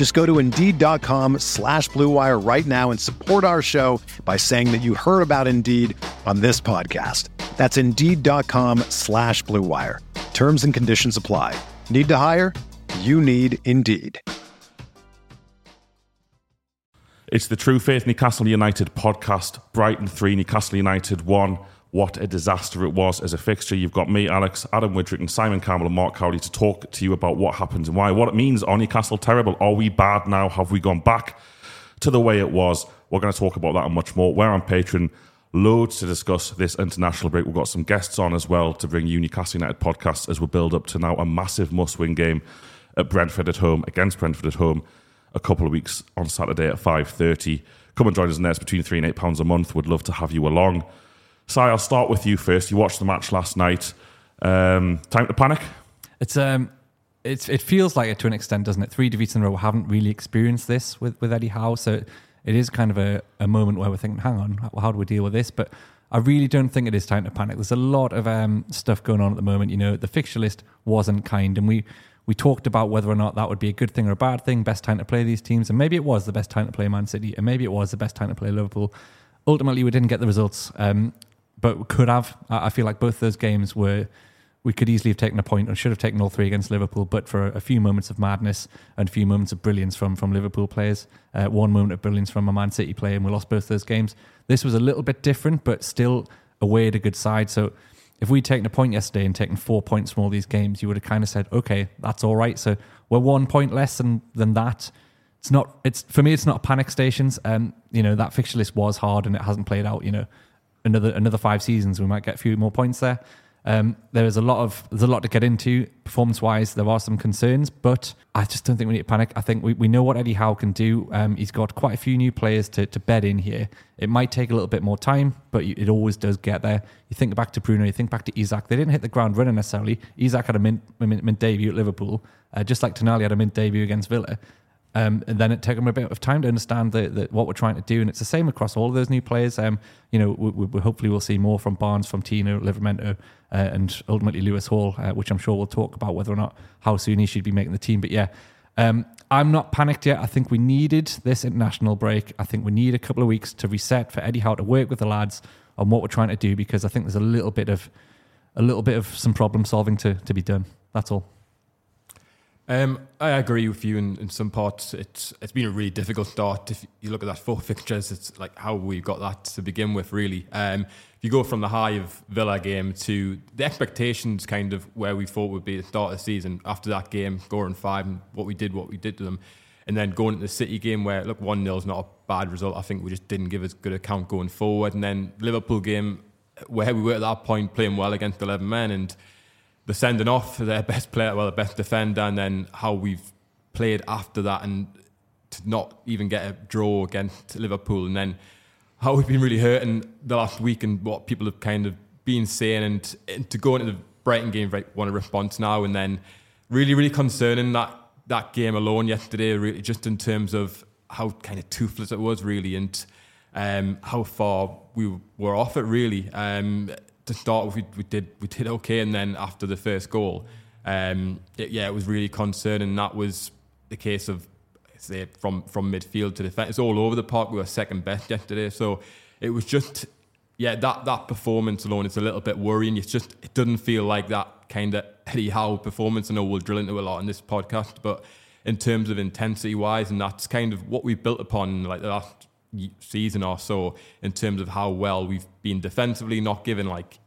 Just go to Indeed.com slash BlueWire right now and support our show by saying that you heard about Indeed on this podcast. That's Indeed.com slash BlueWire. Terms and conditions apply. Need to hire? You need Indeed. It's the True Faith Newcastle United podcast. Brighton 3, Newcastle United 1. What a disaster it was as a fixture. You've got me, Alex, Adam Widdrington, and Simon Campbell and Marc Cowley to talk to you about what happened and why. What it means. Are Newcastle terrible? Are we bad now? Have we gone back to the way it was? We're going to talk about that and much more. We're on Patreon. Loads to discuss this international break. We've got some guests on as well to bring you Newcastle United podcasts as we build up to now a massive must-win game at Brentford at home against Brentford at home a couple of weeks on Saturday at 5.30. Come and join us in there. It's between three and eight pounds a month. Would love to have you along. Si, I'll start with you first. You watched the match last night. Um, time to panic? It's um, it's it feels like it to an extent, doesn't it? Three defeats in a row. Haven't really experienced this with, with Eddie Howe, so it is kind of a, a moment where we're thinking, hang on, how, how do we deal with this? But I really don't think it is time to panic. There's a lot of um, stuff going on at the moment. You know, the fixture list wasn't kind, and we we talked about whether or not that would be a good thing or a bad thing, best time to play these teams, and maybe it was the best time to play Man City, and maybe it was the best time to play Liverpool. Ultimately, we didn't get the results, um, but could have. I feel like both those games were. We could easily have taken a point, or should have taken all three against Liverpool, but for a few moments of madness and a few moments of brilliance from from Liverpool players, uh, one moment of brilliance from a Man City player, and we lost both those games. This was a little bit different, but still away at a good side. So if we'd taken a point yesterday and taken four points from all these games, you would have kind of said, okay, that's all right. So we're one point less than, than that. It's not, it's for me, it's not panic stations. And, you know, that fixture list was hard and it hasn't played out, you know, another, another five seasons, we might get a few more points there. Um, there is a lot of there's a lot to get into performance wise. There are some concerns, but I just don't think we need to panic. I think we, we know what Eddie Howe can do. Um, he's got quite a few new players to, to bed in here. It might take a little bit more time, but it always does get there. You think back to Bruno, you think back to Isak. They didn't hit the ground running necessarily. Isak had a mint, mint, mint debut at Liverpool, uh, just like Tonali had a mint debut against Villa. Um, and then it took them a bit of time to understand the, the, what we're trying to do, and it's the same across all of those new players. Um, you know, we, we, hopefully we'll see more from Barnes, from Tino, Livramento, uh, and ultimately Lewis Hall, uh, which I'm sure we'll talk about whether or not how soon he should be making the team. But yeah, um, I'm not panicked yet. I think we needed this international break. I think we need a couple of weeks to reset for Eddie Howe to work with the lads on what we're trying to do because I think there's a little bit of a little bit of some problem solving to to be done. That's all. Um, I agree with you in, in some parts. It's it's been a really difficult start. If you look at that four fixtures, it's like how we got that to begin with. Really, um, if you go from the high of Villa game to the expectations, kind of where we thought would be the start of the season after that game, scoring five, and what we did, what we did to them, and then going into the City game where look one 0 is not a bad result. I think we just didn't give as good account going forward, and then Liverpool game where we were at that point playing well against eleven men and the sending off for their best player, well, the best defender, and then how we've played after that, and to not even get a draw against Liverpool, and then how we've been really hurt in the last week, and what people have kind of been saying, and, and to go into the Brighton game, right, want a response now, and then really, really concerning that that game alone yesterday, really, just in terms of how kind of toothless it was, really, and um, how far we were off it, really. Um, start with, we, we, did we did okay, and then after the first goal, um, it, yeah, it was really concerning. That was the case of say from from midfield to defence. It's all over the park. We were second best yesterday, so it was just yeah that that performance alone is a little bit worrying. It's just it doesn't feel like that kind of Eddie Howe performance. I know we'll drill into a lot in this podcast, but in terms of intensity wise, and that's kind of what we built upon like the last season or so in terms of how well we've been defensively, not given like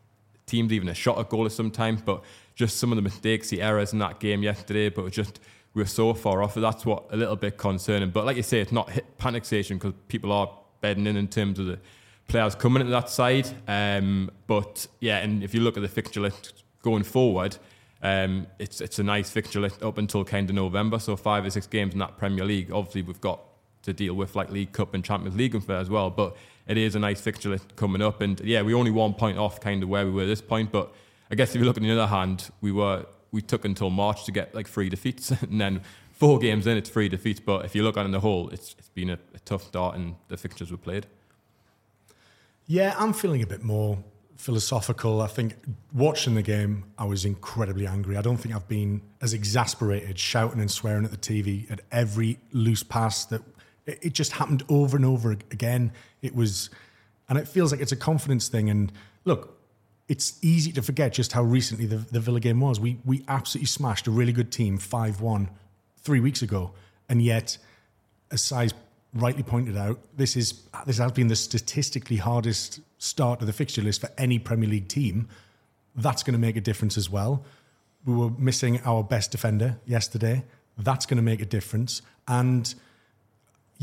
teams even a shot at goal sometimes. But just some of the mistakes, the errors in that game yesterday, but just we were so far off. That's what a little bit concerning. But like you say, it's not panic station because people are bedding in in terms of the players coming into that side. Um, but yeah, and if you look at the fixture list going forward, um, it's it's a nice fixture list up until kind of November. So five or six games in that Premier League. Obviously, we've got to deal with like League Cup and Champions League and fair as well. But it is a nice fixture list coming up. And yeah, we only one point off kind of where we were at this point. But I guess if you look on the other hand, we were we took until March to get like three defeats, and then four games in, it's three defeats. But if you look on in the whole, it's it's been a, a tough start, and the fixtures were played. Yeah, I'm feeling a bit more philosophical. I think watching the game, I was incredibly angry. I don't think I've been as exasperated, shouting and swearing at the TV at every loose pass that it just happened over and over again. It was, and it feels like it's a confidence thing. And look, it's easy to forget just how recently the, the Villa game was. We we absolutely smashed a really good team five one three weeks ago, and yet, as Si's rightly pointed out, this is this has been the statistically hardest start to the fixture list for any Premier League team. That's going to make a difference as well. We were missing our best defender yesterday. That's going to make a difference. And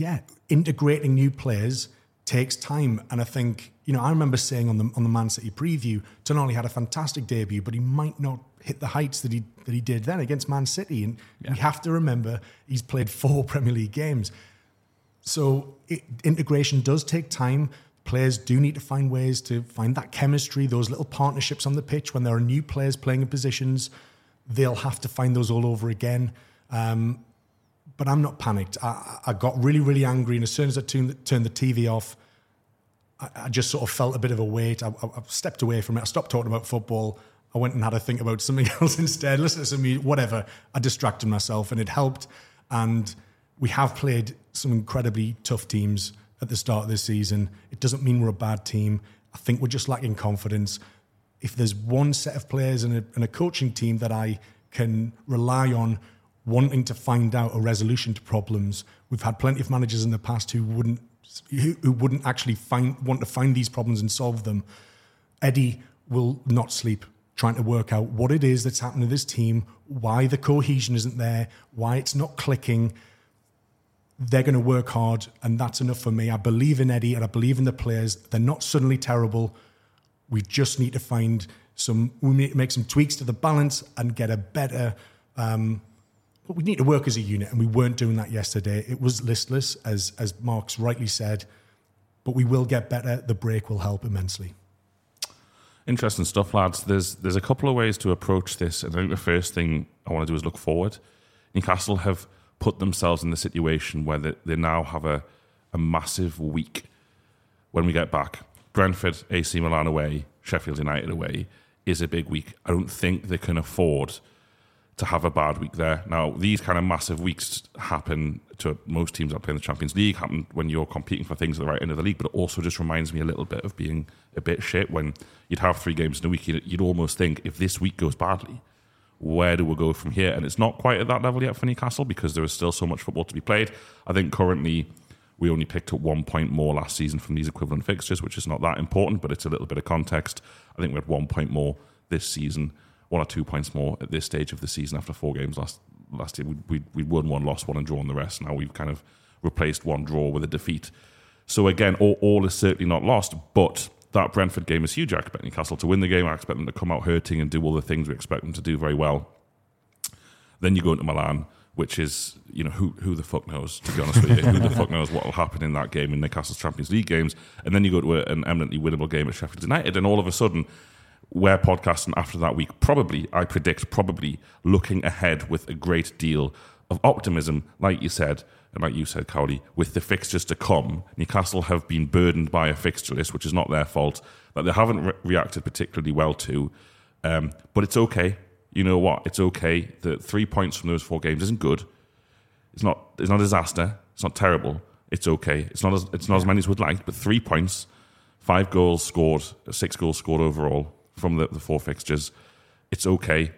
yeah, integrating new players takes time. And I think, you know, I remember saying on the on the Man City preview, Tonali had a fantastic debut, but he might not hit the heights that he that he did then against Man City. And yeah. you have to remember he's played four Premier League games. So it, integration does take time. Players do need to find ways to find that chemistry, those little partnerships on the pitch. When there are new players playing in positions, they'll have to find those all over again. Um, but I'm not panicked. I, I, got really, really angry, and as soon as I turned, turned the TV off, I, I, just sort of felt a bit of a weight. I, I, stepped away from it. I stopped talking about football. I went and had to think about something else instead. Listen to some music, whatever. I distracted myself, and it helped. And we have played some incredibly tough teams at the start of this season. It doesn't mean we're a bad team. I think we're just lacking confidence. If there's one set of players and a, and a coaching team that I can rely on wanting to find out a resolution to problems, we've had plenty of managers in the past who wouldn't who, wouldn't actually find want to find these problems and solve them. Eddie will not sleep trying to work out what it is that's happened to this team, why the cohesion isn't there, why it's not clicking they're going to work hard, and that's enough for me. I believe in Eddie and I believe in the players. They're not suddenly terrible. We just need to find some, we need to make some tweaks to the balance and get a better. Um, we need to work as a unit, and we weren't doing that yesterday. It was listless, as as Marc's rightly said, but we will get better. The break will help immensely. Interesting stuff, lads. There's there's a couple of ways to approach this, and I think the first thing I want to do is look forward. Newcastle have put themselves in the situation where they, they now have a, a massive week when we get back. Brentford, AC Milan away, Sheffield United away is a big week. I don't think they can afford to have a bad week there. Now, these kind of massive weeks happen to most teams that play in the Champions League, happen when you're competing for things at the right end of the league, but it also just reminds me a little bit of being a bit shit when you'd have three games in a week. You'd, you'd almost think if this week goes badly, where do we go from here? And it's not quite at that level yet for Newcastle because there is still so much football to be played. I think currently we only picked up one point more last season from these equivalent fixtures, which is not that important, but it's a little bit of context. I think we had one point more this season, one or two points more at this stage of the season after four games last last year. We we we won one, lost one, and drawn the rest. Now we've kind of replaced one draw with a defeat. So again, all, all is certainly not lost, but that Brentford game is huge. I expect Newcastle to win the game. I expect them to come out hurting and do all the things we expect them to do very well. Then you go into Milan, which is, you know, who who the fuck knows, to be honest with you. who the fuck knows what will happen in that game in Newcastle's Champions League games. And then you go to an eminently winnable game at Sheffield United, and all of a sudden, we're podcasting after that week, probably, I predict, probably looking ahead with a great deal of optimism, like you said, and like you said, Cowley, with the fixtures to come, Newcastle have been burdened by a fixture list, which is not their fault, that they haven't re- reacted particularly well to. Um, but it's okay. You know what? It's okay. The three points from those four games isn't good. It's not. It's not a disaster. It's not terrible. It's okay. It's not. As, it's not as many as would like, but three points, five goals scored, six goals scored overall from the, the four fixtures. It's okay.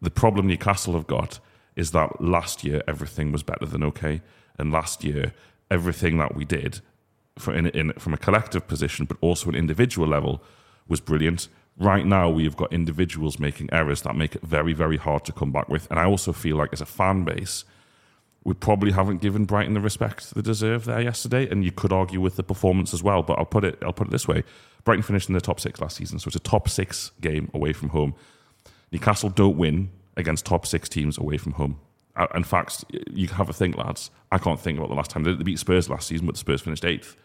The problem Newcastle have got is that last year everything was better than okay. And last year, everything that we did in, in, from a collective position, but also an individual level, was brilliant. Right now, we've got individuals making errors that make it very, very hard to come back with. And I also feel like as a fan base, we probably haven't given Brighton the respect they deserve there yesterday. And you could argue with the performance as well. But I'll put it I'll put it this way: Brighton finished in the top six last season, so it's a top six game away from home. Newcastle don't win against top six teams away from home. Uh, In fact, you have a think, lads. I can't think about the last time they beat Spurs last season, but the Spurs finished eighth.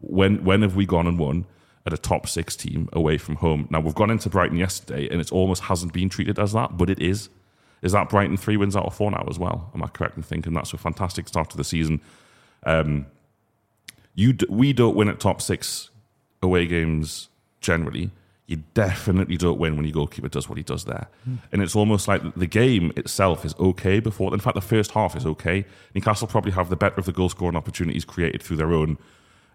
When when have we gone and won at a top six team away from home? Now we've gone into Brighton yesterday, and it almost hasn't been treated as that, but it is. Is that Brighton three wins out of four now as well? Am I correct in thinking that's a fantastic start to the season? Um, you we don't win at top six away games generally. You definitely don't win when your goalkeeper does what he does there. And it's almost like the game itself is okay before. In fact, the first half is okay. Newcastle probably have the better of the goal scoring opportunities created through their own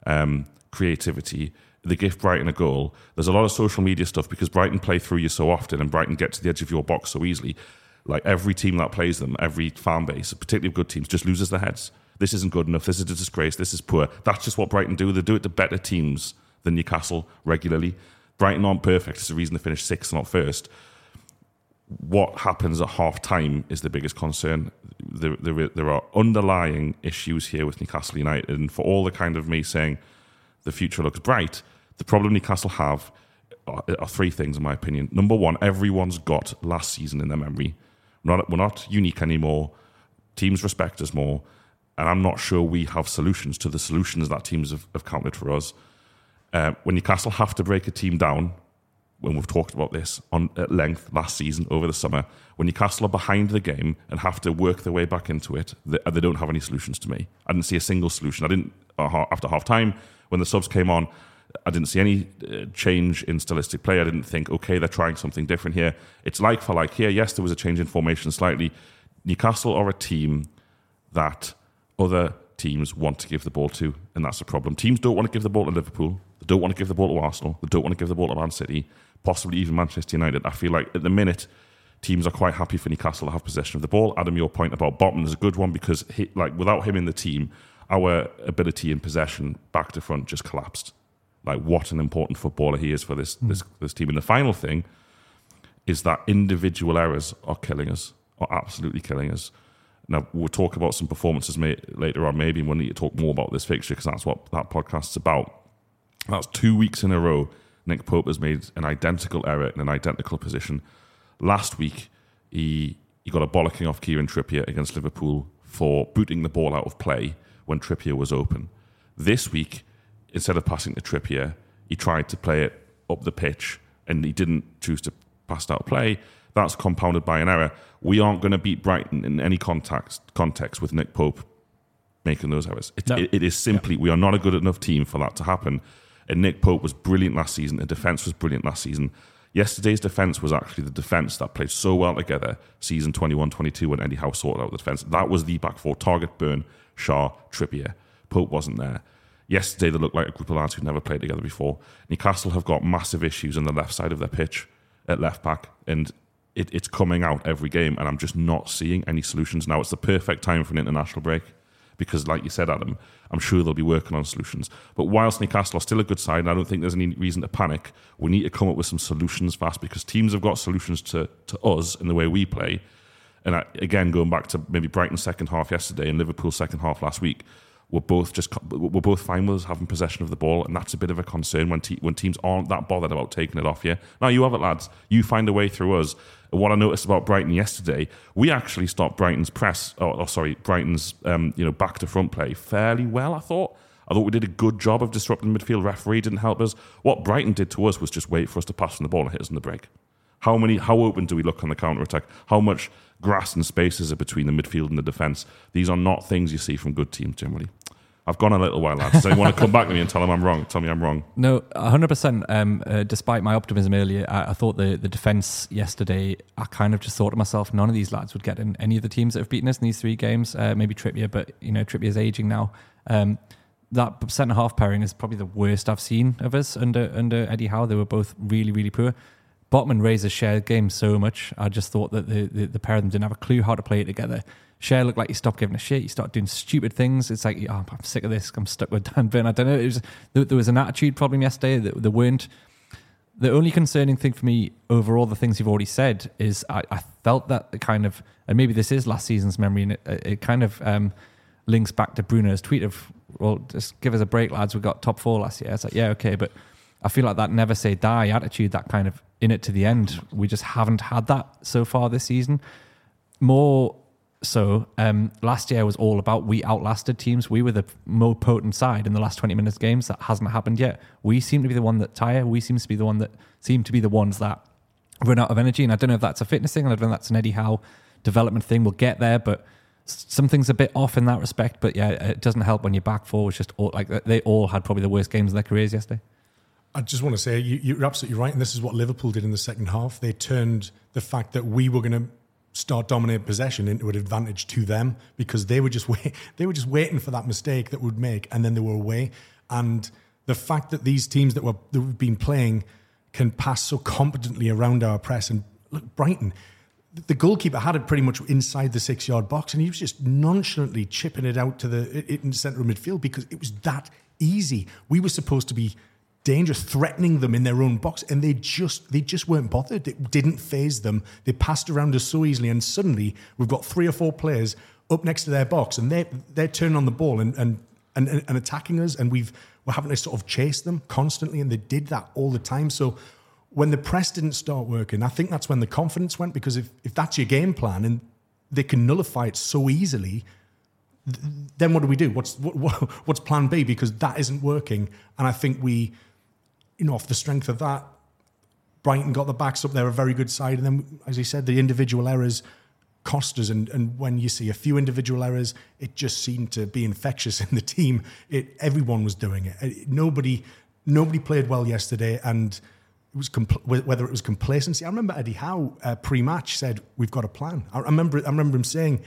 um, creativity. The gift Brighton a goal. There's a lot of social media stuff because Brighton play through you so often and Brighton get to the edge of your box so easily. Like every team that plays them, every fan base, particularly good teams, just loses their heads. This isn't good enough. This is a disgrace. This is poor. That's just what Brighton do. They do it to better teams than Newcastle regularly. Brighton aren't perfect. It's the reason they finished sixth, not first. What happens at half time is the biggest concern. There, there, there are underlying issues here with Newcastle United. And for all the kind of me saying the future looks bright, the problem Newcastle have are, are three things, in my opinion. Number one, everyone's got last season in their memory. We're not, we're not unique anymore. Teams respect us more. And I'm not sure we have solutions to the solutions that teams have, have counted for us. Uh, when Newcastle have to break a team down, when we've talked about this on at length last season over the summer, when Newcastle are behind the game and have to work their way back into it, they, they don't have any solutions to me. I didn't see a single solution. I didn't uh, after half time when the subs came on. I didn't see any uh, change in stylistic play. I didn't think, okay, they're trying something different here. It's like for like here. Yes, there was a change in formation slightly. Newcastle are a team that other teams want to give the ball to, and that's a problem. Teams don't want to give the ball to Liverpool. They don't want to give the ball to Arsenal. They don't want to give the ball to Man City, possibly even Manchester United. I feel like at the minute, teams are quite happy for Newcastle to have possession of the ball. Adam, your point about Botman is a good one because he, like without him in the team, our ability in possession back to front just collapsed. Like what an important footballer he is for this this hmm. this team. And the final thing is that individual errors are killing us, are absolutely killing us. Now we'll talk about some performances may, later on. Maybe we'll need to talk more about this fixture because that's what that podcast's about. That's two weeks in a row. Nick Pope has made an identical error in an identical position. Last week, he he got a bollocking off Kieran Trippier against Liverpool for booting the ball out of play when Trippier was open. This week, instead of passing to Trippier, he tried to play it up the pitch and he didn't choose to pass out of play. That's compounded by an error. We aren't going to beat Brighton in any context context with Nick Pope making those errors. It, No. it, it is simply we are not a good enough team for that to happen. And Nick Pope was brilliant last season. The defense was brilliant last season. Yesterday's defense was actually the defense that played so well together season 21-22 when Eddie Howe sorted out the defense. That was the back four: Targett, Burn, Schär, Trippier. Pope wasn't there. Yesterday they looked like a group of lads who'd never played together before. Newcastle have got massive issues on the left side of their pitch at left back, and it, it's coming out every game. And I'm just not seeing any solutions now. It's the perfect time for an international break because, like you said, Adam, I'm sure they'll be working on solutions. But whilst Newcastle are still a good side, and I don't think there's any reason to panic, we need to come up with some solutions fast because teams have got solutions to, to us in the way we play. And I, again, going back to maybe Brighton's second half yesterday and Liverpool's second half last week, we're both just we're both fine with us having possession of the ball, and that's a bit of a concern when te- when teams aren't that bothered about taking it off you. Now you have it, lads. You find a way through us. What I noticed about Brighton yesterday, we actually stopped Brighton's press, or, or sorry, Brighton's um, you know back to front play fairly well. I thought. I thought we did a good job of disrupting the midfield. Referee didn't help us. What Brighton did to us was just wait for us to pass from the ball and hit us in the break. How many? How open do we look on the counter attack? How much grass and space is there between the midfield and the defence? These are not things you see from good teams generally. I've gone a little while, lads. So you want to come back to me and tell them I'm wrong? Tell me I'm wrong. No, 100%. Um, uh, despite my optimism earlier, I, I thought the, the defence yesterday, I kind of just thought to myself, none of these lads would get in any of the teams that have beaten us in these three games. Uh, maybe Trippier, but, you know, Trippier's aging now. Um, that centre half pairing is probably the worst I've seen of us under under Eddie Howe. They were both really, really poor. Botman raised a shared game so much. I just thought that the, the, the pair of them didn't have a clue how to play it together. Schär looked like he stopped giving a shit. He started doing stupid things. It's like, oh, I'm sick of this. I'm stuck with Dan Burn. I don't know. It was, there, there was an attitude problem yesterday that there weren't The only concerning thing for me over all the things you've already said is I, I felt that the kind of, and maybe this is last season's memory, and it, it kind of um, links back to Bruno's tweet of, well, just give us a break, lads. We got top four last year. It's like, yeah, okay. But I feel like that never say die attitude, that kind of in it to the end, we just haven't had that so far this season. More so, um, last year was all about we outlasted teams. We were the more potent side in the last 20 minutes games. That hasn't happened yet. We seem to be the one that tire. We seem to be the one that seem to be the ones that run out of energy. And I don't know if that's a fitness thing. I don't know if that's an Eddie Howe development thing. We'll get there, but something's a bit off in that respect. But yeah, it doesn't help when your back four was just all, like they all had probably the worst games of their careers yesterday. I just want to say you, are absolutely right, and this is what Liverpool did in the second half. They turned the fact that we were going to start dominating possession into an advantage to them because they were just wait, they were just waiting for that mistake that would make, and then they were away. And the fact that these teams that were that we've been playing can pass so competently around our press, and look, Brighton, the goalkeeper had it pretty much inside the six yard box, and he was just nonchalantly chipping it out to the in of midfield because it was that easy. We were supposed to be dangerous, threatening them in their own box, and they just they just weren't bothered. It didn't phase them. They passed around us so easily, and suddenly we've got three or four players up next to their box, and they they're turning on the ball and and and, and attacking us, and we've we're having to sort of chase them constantly, and they did that all the time. So when the press didn't start working, I think that's when the confidence went because if if that's your game plan and they can nullify it so easily then what do we do? What's what, what's plan B? Because that isn't working, and I think we you know, off the strength of that, Brighton got the backs up. They're a very good side. And then, as he said, the individual errors cost us. And, and when you see a few individual errors, it just seemed to be infectious in the team. It, everyone was doing it. it nobody, nobody played well yesterday. And it was compl- whether it was complacency. I remember Eddie Howe uh, pre-match said, "We've got a plan." I remember, I remember him saying,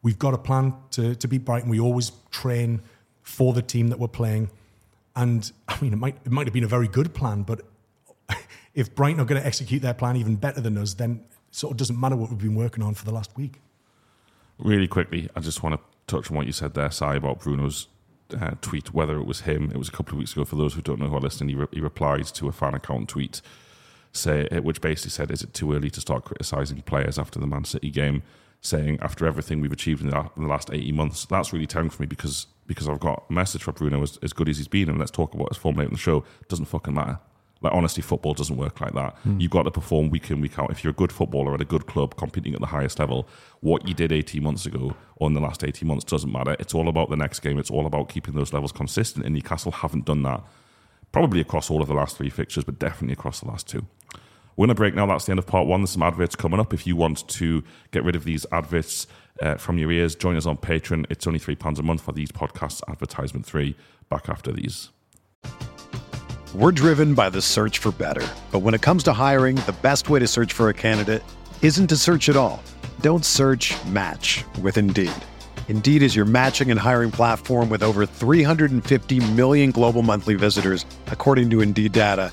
"We've got a plan to to beat Brighton. We always train for the team that we're playing." And I mean, it might it might have been a very good plan, but if Brighton are going to execute their plan even better than us, then it sort of doesn't matter what we've been working on for the last week. Really quickly, I just want to touch on what you said there, Si, about Bruno's uh, tweet, whether it was him. It was a couple of weeks ago. For those who don't know who are listening, he, re- he replied to a fan account tweet, say, which basically said, "Is it too early to start criticising players after the Man City game?" Saying, "After everything we've achieved in the, in the last eighteen months, that's really telling for me because because I've got a message for Bruno as, as good as he's been, and let's talk about his form late in the show. Doesn't fucking matter. Like honestly, football doesn't work like that. Mm. You've got to perform week in, week out. If you're a good footballer at a good club competing at the highest level, what you did 18 months ago or in the last 18 months doesn't matter. It's all about the next game. It's all about keeping those levels consistent. And Newcastle haven't done that, probably across all of the last three fixtures, but definitely across the last two. We're going to break now. That's the end of part one. There's some adverts coming up. If you want to get rid of these adverts, uh, from your ears. Join us on Patreon. It's only £3 a month for these podcasts, advertisement three. Back after these. We're driven by the search for better. But when it comes to hiring, the best way to search for a candidate isn't to search at all. Don't search match with Indeed. Indeed is your matching and hiring platform with over 350 million global monthly visitors, according to Indeed data,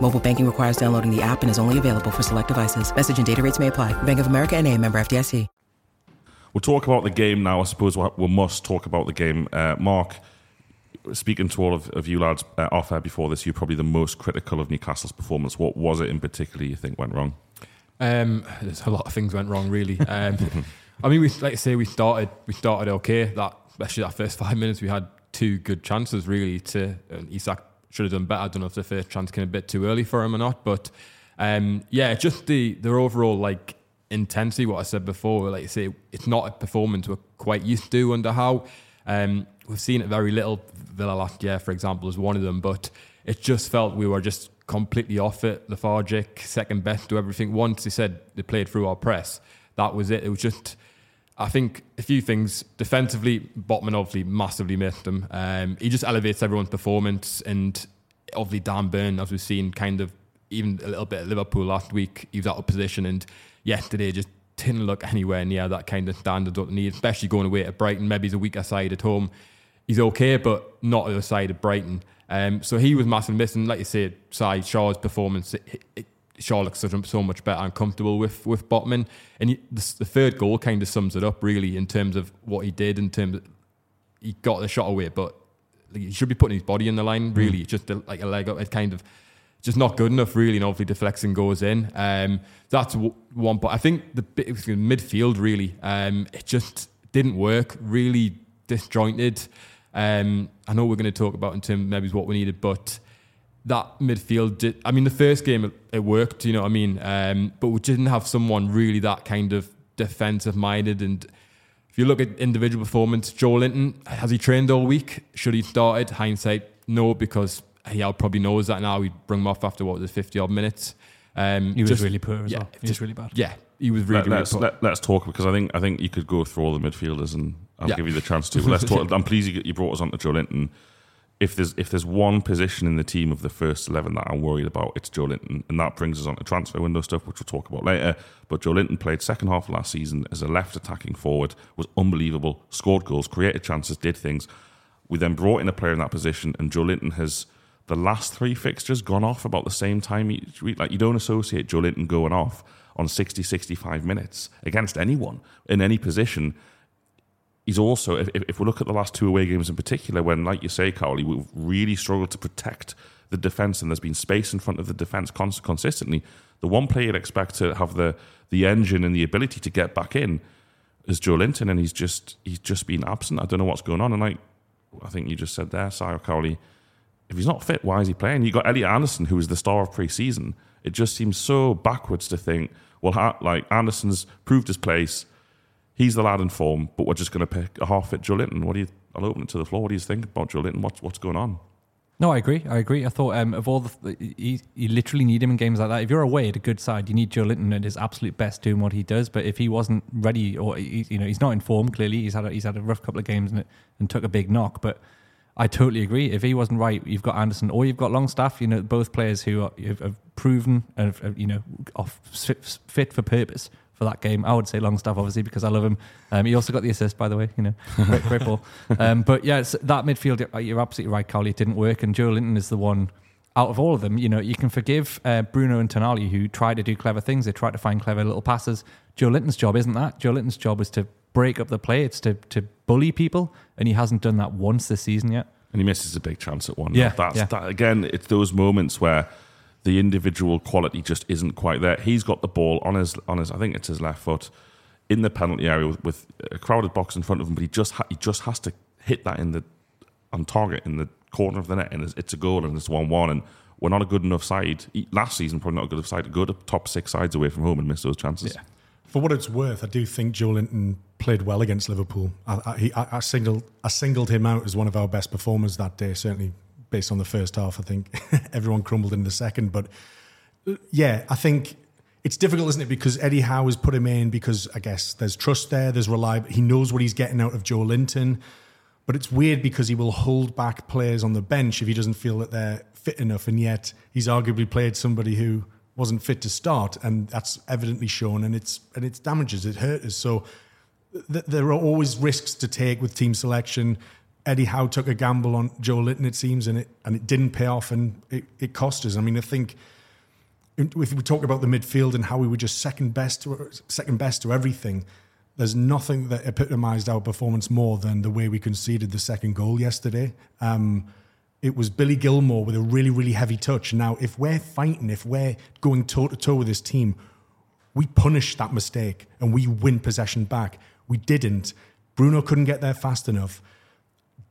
Mobile banking requires downloading the app and is only available for select devices. Message and data rates may apply. Bank of America and a member FDIC. We'll talk about the game now. I suppose we must talk about the game. Uh, Marc, speaking to all of, of you lads uh, off air before this, you're probably the most critical of Newcastle's performance. What was it in particular you think went wrong? Um, there's a lot of things went wrong, really. Um, I mean, we like I say, we started we started okay. That especially that first five minutes, we had two good chances really. To and Isak should have done better. I don't know if the first chance came a bit too early for him or not, but um, yeah, just the their overall like intensity. What I said before, like I say, it's not a performance we're quite used to under Howe. Um, we've seen it very little. Villa last year, for example, is one of them, but it just felt we were just completely off it, lethargic, second best to everything. Once they said they played through our press, that was it. It was just, I think, a few things. Defensively, Botman obviously massively missed him. Um, he just elevates everyone's performance, and obviously Dan Burn, as we've seen, kind of even a little bit at Liverpool last week, he was out of position, and yesterday just didn't look anywhere near that kind of standard they need, especially going away to Brighton. Maybe he's a weaker side at home. He's okay, but not the side of Brighton. Um, so he was massively missing. Like you said, Si Schär's performance, it, it, Schär looks so, much better and comfortable with with Botman. And he, the, the, third goal kind of sums it up really in terms of what he did. In terms of he got the shot away, but he should be putting his body in the line. Really, mm. just a, like a leg up. It kind of just not good enough, really. And obviously, deflection goes in. Um, that's one. But I think the bit midfield really, um, it just didn't work. Really disjointed. Um, I know we're going to talk about in terms of maybe what we needed, but that midfield did. I mean, the first game it, it worked, you know what I mean. Um, but we didn't have someone really that kind of defensive minded. And if you look at individual performance, Joelinton, has he trained all week? Should he started? Hindsight, no, because he probably knows that now. We bring him off after what was it, fifty odd minutes. Um, he was just, really poor as yeah, well. He just, was really bad. Yeah, he was really. Let, us really let, us talk because I think I think you could go through all the midfielders and I'll yeah. give you the chance to. let's talk. I'm pleased you, you brought us on to Joelinton. If there's if there's one position in the team of the first eleven that I'm worried about, it's Joelinton, and that brings us on to transfer window stuff, which we'll talk about later. But Joelinton played second half last season as a left attacking forward, was unbelievable, scored goals, created chances, did things. We then brought in a player in that position, and Joelinton has the last three fixtures gone off about the same time each week. Like you don't associate Joelinton going off on 60, 65 minutes against anyone in any position he's also, if, if we look at the last two away games in particular, when, like you say, Cowley, we've really struggled to protect the defence and there's been space in front of the defence cons- consistently, the one player you'd expect to have the, the engine and the ability to get back in is Joelinton, and he's just he's just been absent. I don't know what's going on. And like I think you just said there, Sire Cowley, if he's not fit, why is he playing? You got Elliot Anderson, who was the star of pre-season. It just seems so backwards to think, well, like Anderson's proved his place he's the lad in form, but we're just going to pick a half fit Joelinton. What do you? I'll open it to the floor. What do you think about Joelinton? What's what's going on? No, I agree. I agree. I thought um, of all the you, you literally need him in games like that. If you're away at a good side, you need Joelinton at his absolute best doing what he does. But if he wasn't ready, or he, you know, he's not in form. Clearly, he's had a, he's had a rough couple of games and, and took a big knock. But I totally agree. If he wasn't right, you've got Anderson or you've got Longstaff. You know, both players who are, have, proven and have, you know off fit for purpose for that game. I would say Longstaff, obviously, because I love him. Um, he also got the assist, by the way. You know, great, great ball. Um, but yeah, that midfield, you're absolutely right, Cowley. It didn't work, and Joelinton is the one out of all of them. You know, you can forgive uh, Bruno and Tonali who try to do clever things. They try to find clever little passes. Joelinton's job isn't that. Joelinton's job is to break up the play. It's to to bully people, and he hasn't done that once this season yet. And he misses a big chance at one. Yeah, that's yeah. that again. It's those moments where the individual quality just isn't quite there. He's got the ball on his on his I think it's his left foot in the penalty area with, with a crowded box in front of him, but he just ha- he just has to hit that in the on target in the corner of the net, and it's, it's a goal and it's one one. And we're not a good enough side. Last season, probably not a good enough side. to go to top six sides away from home and miss those chances. Yeah. For what it's worth, I do think Joelinton played well against Liverpool. I, I, he, I, I, singled I singled him out as one of our best performers that day. Certainly, based on the first half, I think everyone crumbled in the second. But yeah, I think it's difficult, isn't it? Because Eddie Howe has put him in because I guess there's trust there, there's reliable. He knows what he's getting out of Joelinton. but it's weird because he will hold back players on the bench if he doesn't feel that they're fit enough, and yet he's arguably played somebody who wasn't fit to start, and that's evidently shown, and it's and it's damages, it hurt us. So th- there are always risks to take with team selection. Eddie Howe took a gamble on Joelinton, it seems, and it and it didn't pay off, and it, it cost us. I mean, I think if we talk about the midfield and how we were just second best to second best to everything, there's nothing that epitomised our performance more than the way we conceded the second goal yesterday. Um, it was Billy Gilmour with a really, really heavy touch. Now, if we're fighting, if we're going toe to toe with this team, we punish that mistake and we win possession back. We didn't. Bruno couldn't get there fast enough.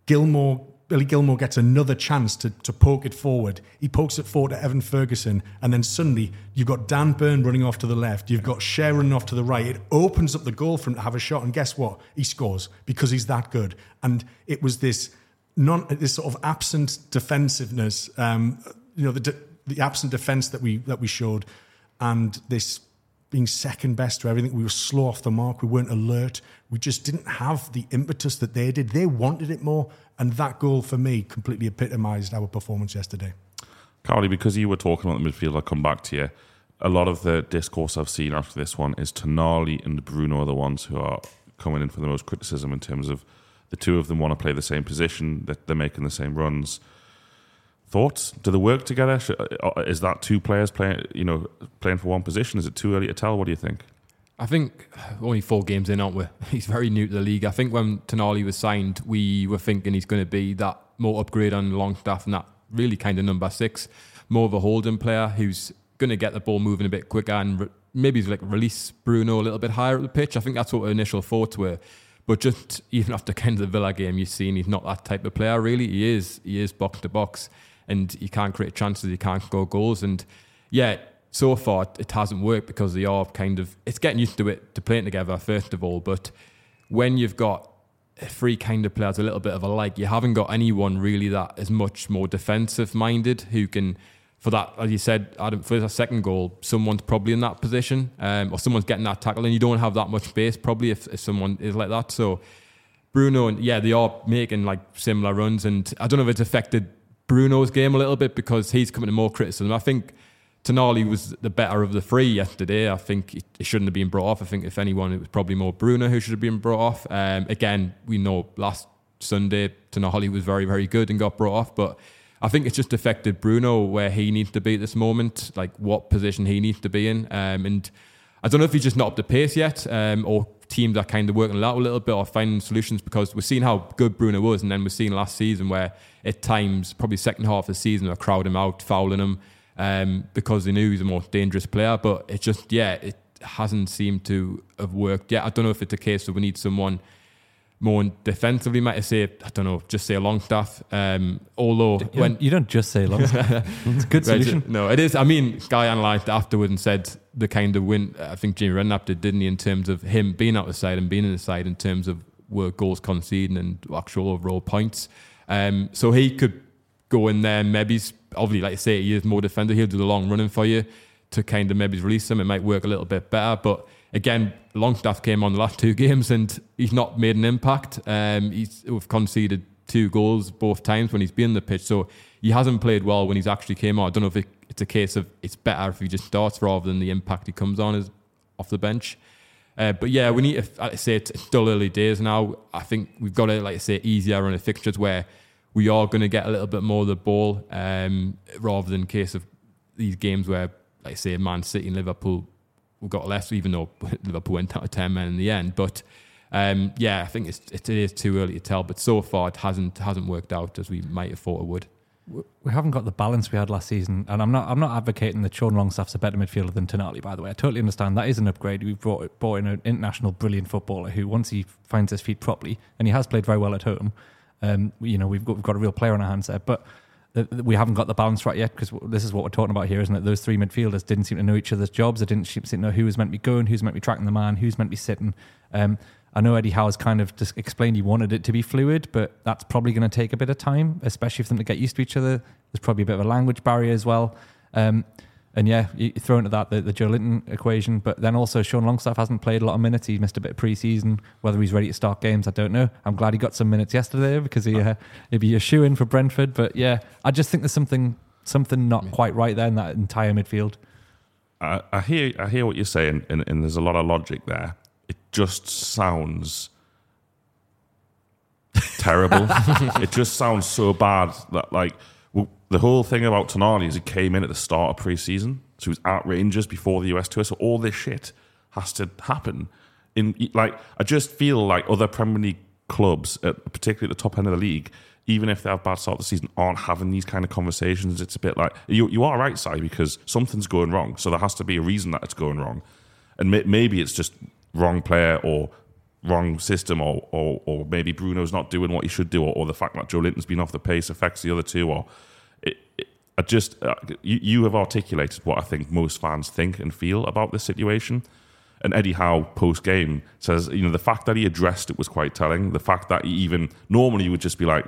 Gilmour Billy Gilmour gets another chance to, to poke it forward. He pokes it forward to Evan Ferguson, and then suddenly you've got Dan Burn running off to the left. You've got Schär running off to the right. It opens up the goal for him to have a shot, and guess what? He scores because he's that good. And it was this non this sort of absent defensiveness, um, you know, the the absent defense that we that we showed, and this being second best to everything. We were slow off the mark. We weren't alert. We just didn't have the impetus that they did. They wanted it more. And that goal for me completely epitomised our performance yesterday. Carly, because you were talking about the midfield, I'll come back to you. A lot of the discourse I've seen after this one is Tonali and Bruno are the ones who are coming in for the most criticism in terms of the two of them want to play the same position, that they're making the same runs. Thoughts? Do they work together? Uh, is that two players playing, you know, playing for one position? Is it too early to tell? What do you think? I think only four games in, aren't we? He's very new to the league. I think when Tonali was signed, we were thinking he's going to be that more upgrade on Longstaff and that really kind of number six, more of a holding player who's going to get the ball moving a bit quicker and re- maybe like release Bruno a little bit higher at the pitch. I think that's what our initial thoughts were. But just even after kind the Villa game, you've seen he's not that type of player. Really, he is. He is box to box, and you can't create chances. you can't score goals. And yeah, so far it hasn't worked because they are kind of it's getting used to it to playing together first of all but when you've got three kind of players a little bit of a like you haven't got anyone really that is much more defensive minded who can for that as you said Adam for a second goal someone's probably in that position um, or someone's getting that tackle and you don't have that much space probably if, if someone is like that so Bruno and yeah they are making like similar runs and I don't know if it's affected Bruno's game a little bit because he's coming to more criticism I think Tonali was the better of the three yesterday. I think it, shouldn't have been brought off. I think if anyone, it was probably more Bruno who should have been brought off. Um, again, we know last Sunday Tonali was very, very good and got brought off, but I think it's just affected Bruno where he needs to be at this moment, like what position he needs to be in. Um, and I don't know if he's just not up to pace yet, um, or teams are kind of working it out a little bit or finding solutions because we're seeing how good Bruno was, and then we're seeing last season where at times, probably second half of the season, they're crowding him out, fouling him um, because they knew he was a more dangerous player. But it just, yeah, it hasn't seemed to have worked yet. I don't know if it's a case of we need someone more defensively, might I say, I don't know, just say a Longstaff. Um, although you when don't, you don't just say Longstaff, it's a good solution. no, it is. I mean, Guy analysed afterwards and said the kind of win. I think Jamie Redknapp did, didn't he, in terms of him being out the side and being in the side in terms of were goals conceded and actual overall points. Um, so he could go in there. Maybe obviously, like I say, he is more defender. He'll do the long running for you to kind of maybe release him. It might work a little bit better. But again, Longstaff came on the last two games and he's not made an impact. Um, he's we've conceded two goals both times when he's been on the pitch. So he hasn't played well when he's actually came on. I don't know if it, it's a case of it's better if he just starts rather than the impact he comes on is off the bench. Uh, but yeah, we need to, like I say, it's still early days now. I think we've got to, like I say, easier on the fixtures where we are going to get a little bit more of the ball um, rather than case of these games where, like say, Man City and Liverpool we got less, even though Liverpool went out of ten men in the end. But um, yeah, I think it's, it is too early to tell. But so far, it hasn't hasn't worked out as we might have thought it would. We haven't got the balance we had last season, and I'm not. I'm not advocating that Sean Longstaff's a better midfielder than Tonali. By the way, I totally understand that is an upgrade. We've brought brought in an international brilliant footballer who, once he finds his feet properly, and he has played very well at home, um, you know, we've got we've got a real player on our hands there, but we haven't got the balance right yet because this is what we're talking about here, isn't it? Those three midfielders didn't seem to know each other's jobs. They didn't seem to know who was meant to be going, who's meant to be tracking the man, who's meant to be sitting. Um, I know Eddie Howe's kind of just explained he wanted it to be fluid, but that's probably going to take a bit of time, especially for them to get used to each other. There's probably a bit of a language barrier as well. Um, and yeah, you throw into that the, the Joelinton equation, but then also Sean Longstaff hasn't played a lot of minutes. He's missed a bit of pre-season. Whether he's ready to start games, I don't know. I'm glad he got some minutes yesterday because he uh, he'd be a shoe in for Brentford. But yeah, I just think there's something something not quite right there in that entire midfield. I, I hear I hear what you're saying, and, and there's a lot of logic there. It just sounds terrible. it just sounds so bad that like the whole thing about Tonali is he came in at the start of pre-season, so he was at Rangers before the US tour. So all this shit has to happen in like I just feel like other Premier League clubs, particularly at the top end of the league, even if they have bad start of the season, aren't having these kind of conversations. It's a bit like you you are right, Si, because something's going wrong. So there has to be a reason that it's going wrong, and may, maybe it's just wrong player or wrong system, or, or or maybe Bruno's not doing what he should do, or, or the fact that Joelinton's been off the pace affects the other two, or I just uh, you, you have articulated what I think most fans think and feel about this situation. And Eddie Howe post game says, you know, the fact that he addressed it was quite telling. The fact that he even normally would just be like,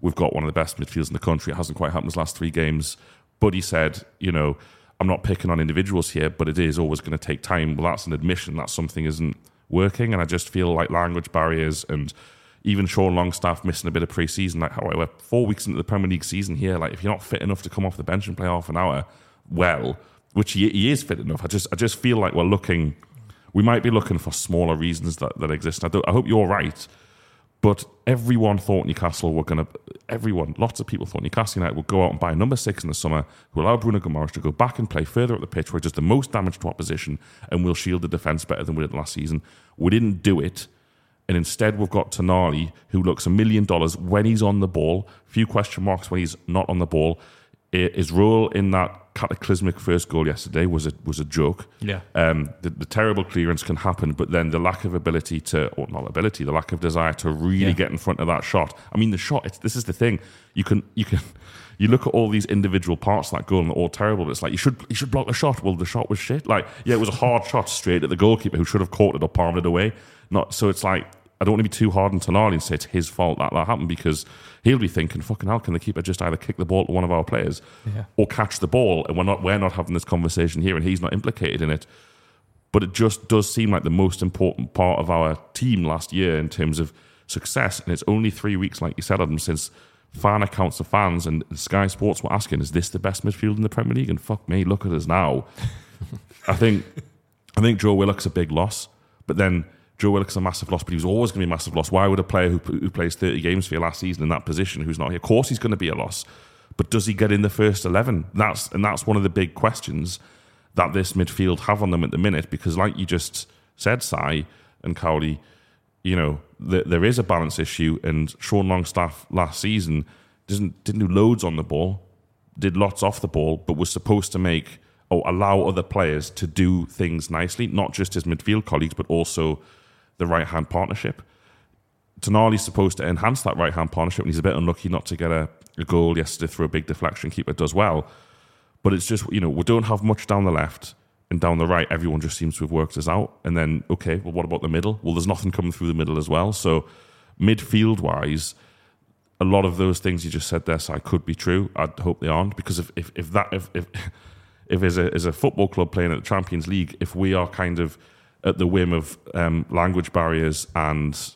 we've got one of the best midfielders in the country. It hasn't quite happened his last three games. But he said, you know, I'm not picking on individuals here, but it is always going to take time. Well, that's an admission that something isn't working. And I just feel like language barriers and even Sean Longstaff missing a bit of pre-season. Like, how we're four weeks into the Premier League season here. Like, if you're not fit enough to come off the bench and play half an hour, well, which he, he is fit enough. I just, I just feel like we're looking we might be looking for smaller reasons that, that exist. I, I hope you're right. But everyone thought Newcastle were going to, everyone, lots of people thought Newcastle United would go out and buy number six in the summer, who allow Bruno Guimaraes to go back and play further up the pitch where he does the most damage to opposition and will shield the defence better than we did last season. We didn't do it. And instead, we've got Tonali, who looks a million dollars when he's on the ball, few question marks when he's not on the ball. His role in that cataclysmic first goal yesterday was a was a joke. Yeah. Um, the, the, terrible clearance can happen, but then the lack of ability to, or not ability, the lack of desire to really yeah. get in front of that shot. I mean, the shot. this is the thing. You can you can you look at all these individual parts of that goal and they're all terrible. But it's like you should you should block the shot. Well, the shot was shit. Like yeah, it was a hard shot straight at the goalkeeper who should have caught it or palmed it away. Not so. It's like I don't want to be too hard on Tonali and say it's his fault that that happened because he'll be thinking, "Fucking hell, can the keeper just either kick the ball to one of our players yeah. or catch the ball?" And we're not we're not having this conversation here, and he's not implicated in it. But it just does seem like the most important part of our team last year in terms of success. And it's only three weeks, like you said, Adam, since fan accounts of fans and Sky Sports were asking, "Is this the best midfield in the Premier League?" And fuck me, look at us now. I think I think Joe Willock's a big loss, but then Joe Willock's a massive loss, but he was always going to be a massive loss. Why would a player who, who plays 30 games for you last season in that position who's not here? Of course, he's going to be a loss, but does he get in the first 11? That's and that's one of the big questions that this midfield have on them at the minute. Because, like you just said, Si and Cowley, you know, the, there is a balance issue, and Sean Longstaff last season didn't didn't do loads on the ball, did lots off the ball, but was supposed to make or allow other players to do things nicely, not just his midfield colleagues, but also the right hand partnership. Tonali's supposed to enhance that right hand partnership, and he's a bit unlucky not to get a, a goal yesterday through a big deflection. Keeper does well, but it's just you know we don't have much down the left and down the right. Everyone just seems to have worked us out, and then okay, well, what about the middle? Well, there's nothing coming through the middle as well. So midfield wise, a lot of those things you just said there, I could be true. I hope they aren't because if if, if that if if if as a as a football club playing at the Champions League, if we are kind of at the whim of um, language barriers and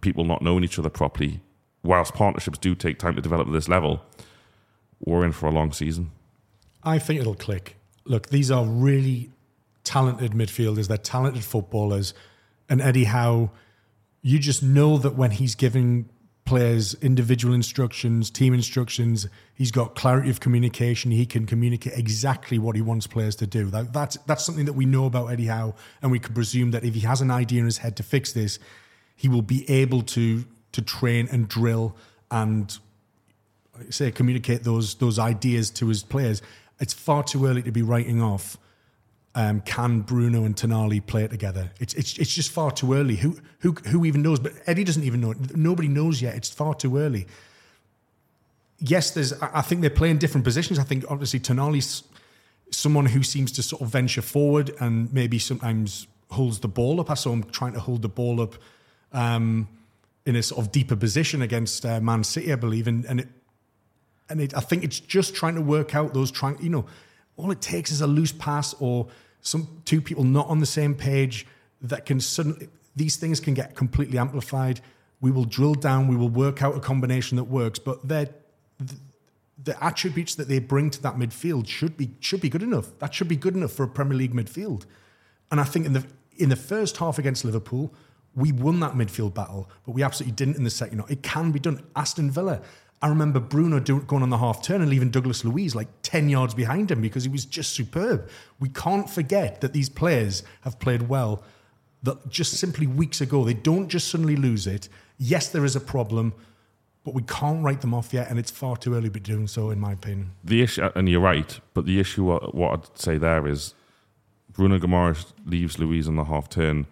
people not knowing each other properly, whilst partnerships do take time to develop at this level, we're in for a long season. I think it'll click. Look, these are really talented midfielders. They're talented footballers. And Eddie Howe, you just know that when he's giving players individual instructions, team instructions. He's got clarity of communication. He can communicate exactly what he wants players to do. That, that's that's something that we know about Eddie Howe, and we can presume that if he has an idea in his head to fix this, he will be able to to train and drill and say communicate those those ideas to his players. It's far too early to be writing off um, can Bruno and Tonali play it together? It's, it's it's just far too early. Who who who even knows? But Eddie doesn't even know. Nobody knows yet. It's far too early. Yes, there's. I think they're playing different positions. I think obviously Tonali's someone who seems to sort of venture forward and maybe sometimes holds the ball up. I saw him trying to hold the ball up um, in a sort of deeper position against uh, Man City, I believe, and and it, and it, I think it's just trying to work out those trying. You know, all it takes is a loose pass or some two people not on the same page that can suddenly these things can get completely amplified. We will drill down, we will work out a combination that works, but they're the attributes that they bring to that midfield should be should be good enough. That should be good enough for a Premier League midfield. And I think in the in the first half against Liverpool, we won that midfield battle, but we absolutely didn't in the second. It can be done. Aston Villa, I remember Bruno going on the half turn and leaving Douglas Luiz like 10 yards behind him because he was just superb. We can't forget that these players have played well that just simply weeks ago, they don't just suddenly lose it. Yes, there is a problem, but we can't write them off yet, and it's far too early to be doing so, in my opinion. The issue, uh, and you're right, but the issue, what, what I'd say there is Bruno Guimaraes leaves Luiz on the half turn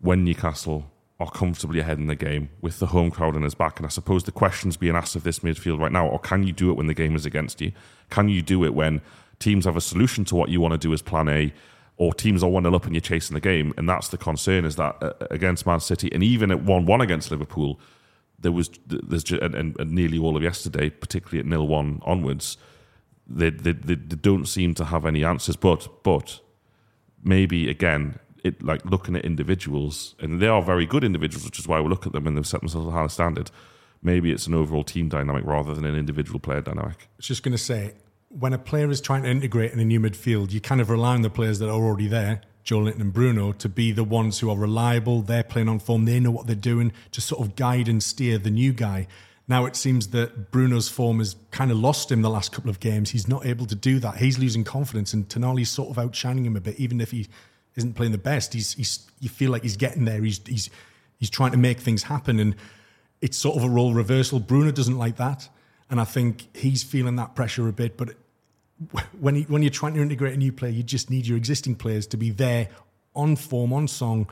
when Newcastle are comfortably ahead in the game with the home crowd on his back. And I suppose the question's being asked of this midfield right now, or can you do it when the game is against you? Can you do it when teams have a solution to what you want to do as plan A, or teams are 1 0 up and you're chasing the game? And that's the concern is that uh, against Man City, and even at 1 1 against Liverpool, there was there's just, and, and, nearly all of yesterday, particularly at nil 1 onwards, they, they, they don't seem to have any answers. But, but maybe again, it like looking at individuals, and they are very good individuals, which is why we look at them and they've set themselves a higher standard. Maybe it's an overall team dynamic rather than an individual player dynamic. I was just going to say, when a player is trying to integrate in a new midfield, you kind of rely on the players that are already there, Joelinton and Bruno, to be the ones who are reliable. They're playing on form. They know what they're doing to sort of guide and steer the new guy. Now it seems that Bruno's form has kind of lost him the last couple of games. He's not able to do that. He's losing confidence, and Tonali's sort of outshining him a bit, even if he isn't playing the best. He's, he's you feel like he's getting there. He's he's he's trying to make things happen, and it's sort of a role reversal. Bruno doesn't like that, and I think he's feeling that pressure a bit. But when he, when you're trying to integrate a new player, you just need your existing players to be there on form, on song,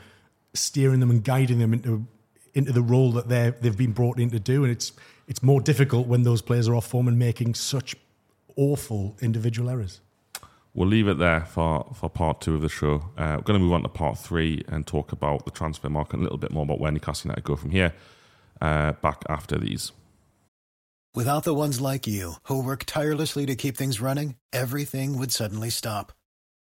steering them and guiding them into into the role that they they've been brought in to do, and it's it's more difficult when those players are off form and making such awful individual errors. We'll leave it there for, for part two of the show. Uh, we're going to move on to part three and talk about the transfer market a little bit more about where Newcastle United go from here. Uh, back after these. Without the ones like you who work tirelessly to keep things running, everything would suddenly stop.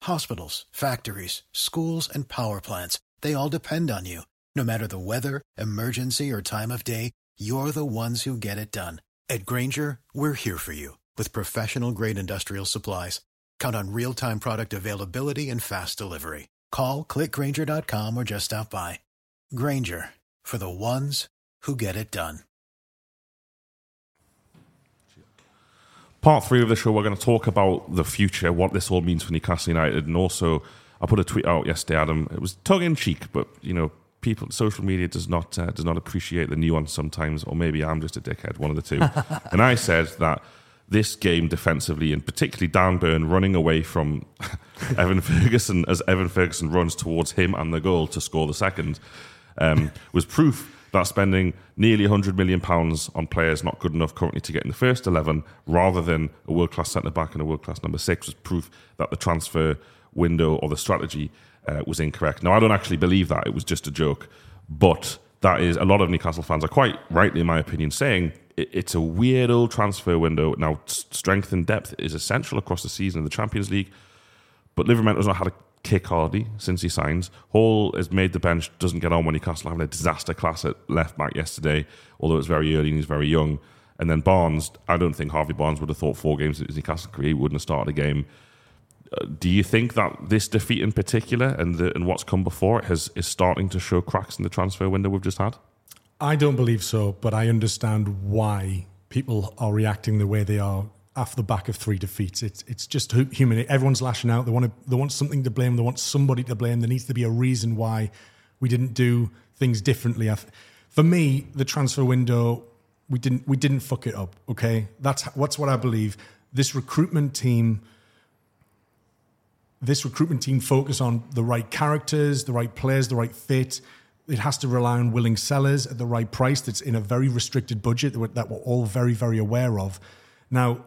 Hospitals, factories, schools, and power plants, they all depend on you. No matter the weather, emergency, or time of day, you're the ones who get it done. At Grainger, we're here for you with professional grade industrial supplies. Count on real time product availability and fast delivery. Call click grainger.com or just stop by. Grainger for the ones who get it done. Part three of the show, we're going to talk about the future, what this all means for Newcastle United, and also I put a tweet out yesterday, Adam. It was tongue in cheek, but you know, people, social media does not uh, does not appreciate the nuance sometimes, or maybe I'm just a dickhead, one of the two. and I said that this game defensively, and particularly Dan Burn running away from Evan Ferguson as Evan Ferguson runs towards him and the goal to score the second, um, was proof that spending nearly 100 million pounds on players not good enough currently to get in the first 11 rather than a world class centre back and a world class number 6 was proof that the transfer window or the strategy uh, was incorrect. Now I don't actually believe that it was just a joke, but that is a lot of Newcastle fans are quite rightly in my opinion saying it's a weird old transfer window. Now strength and depth is essential across the season in the Champions League, but Liverpool has not had a kick Hardy since he signs. Hall has made the bench, doesn't get on when he Newcastle having a disaster class at left back yesterday, although it's very early and he's very young. And then Barnes, I don't think Harvey Barnes would have thought four games his Newcastle career, wouldn't have started a game. Uh, do you think that this defeat in particular and the, and what's come before it has is starting to show cracks in the transfer window we've just had? I don't believe so, but I understand why people are reacting the way they are off the back of three defeats. It's it's just human. Everyone's lashing out. They want to, they want something to blame. They want somebody to blame. There needs to be a reason why we didn't do things differently. For me, the transfer window, we didn't we didn't fuck it up. Okay, that's what's what I believe. This recruitment team. This recruitment team focus on the right characters, the right players, the right fit. It has to rely on willing sellers at the right price. That's in a very restricted budget that we're all very, very aware of. Now,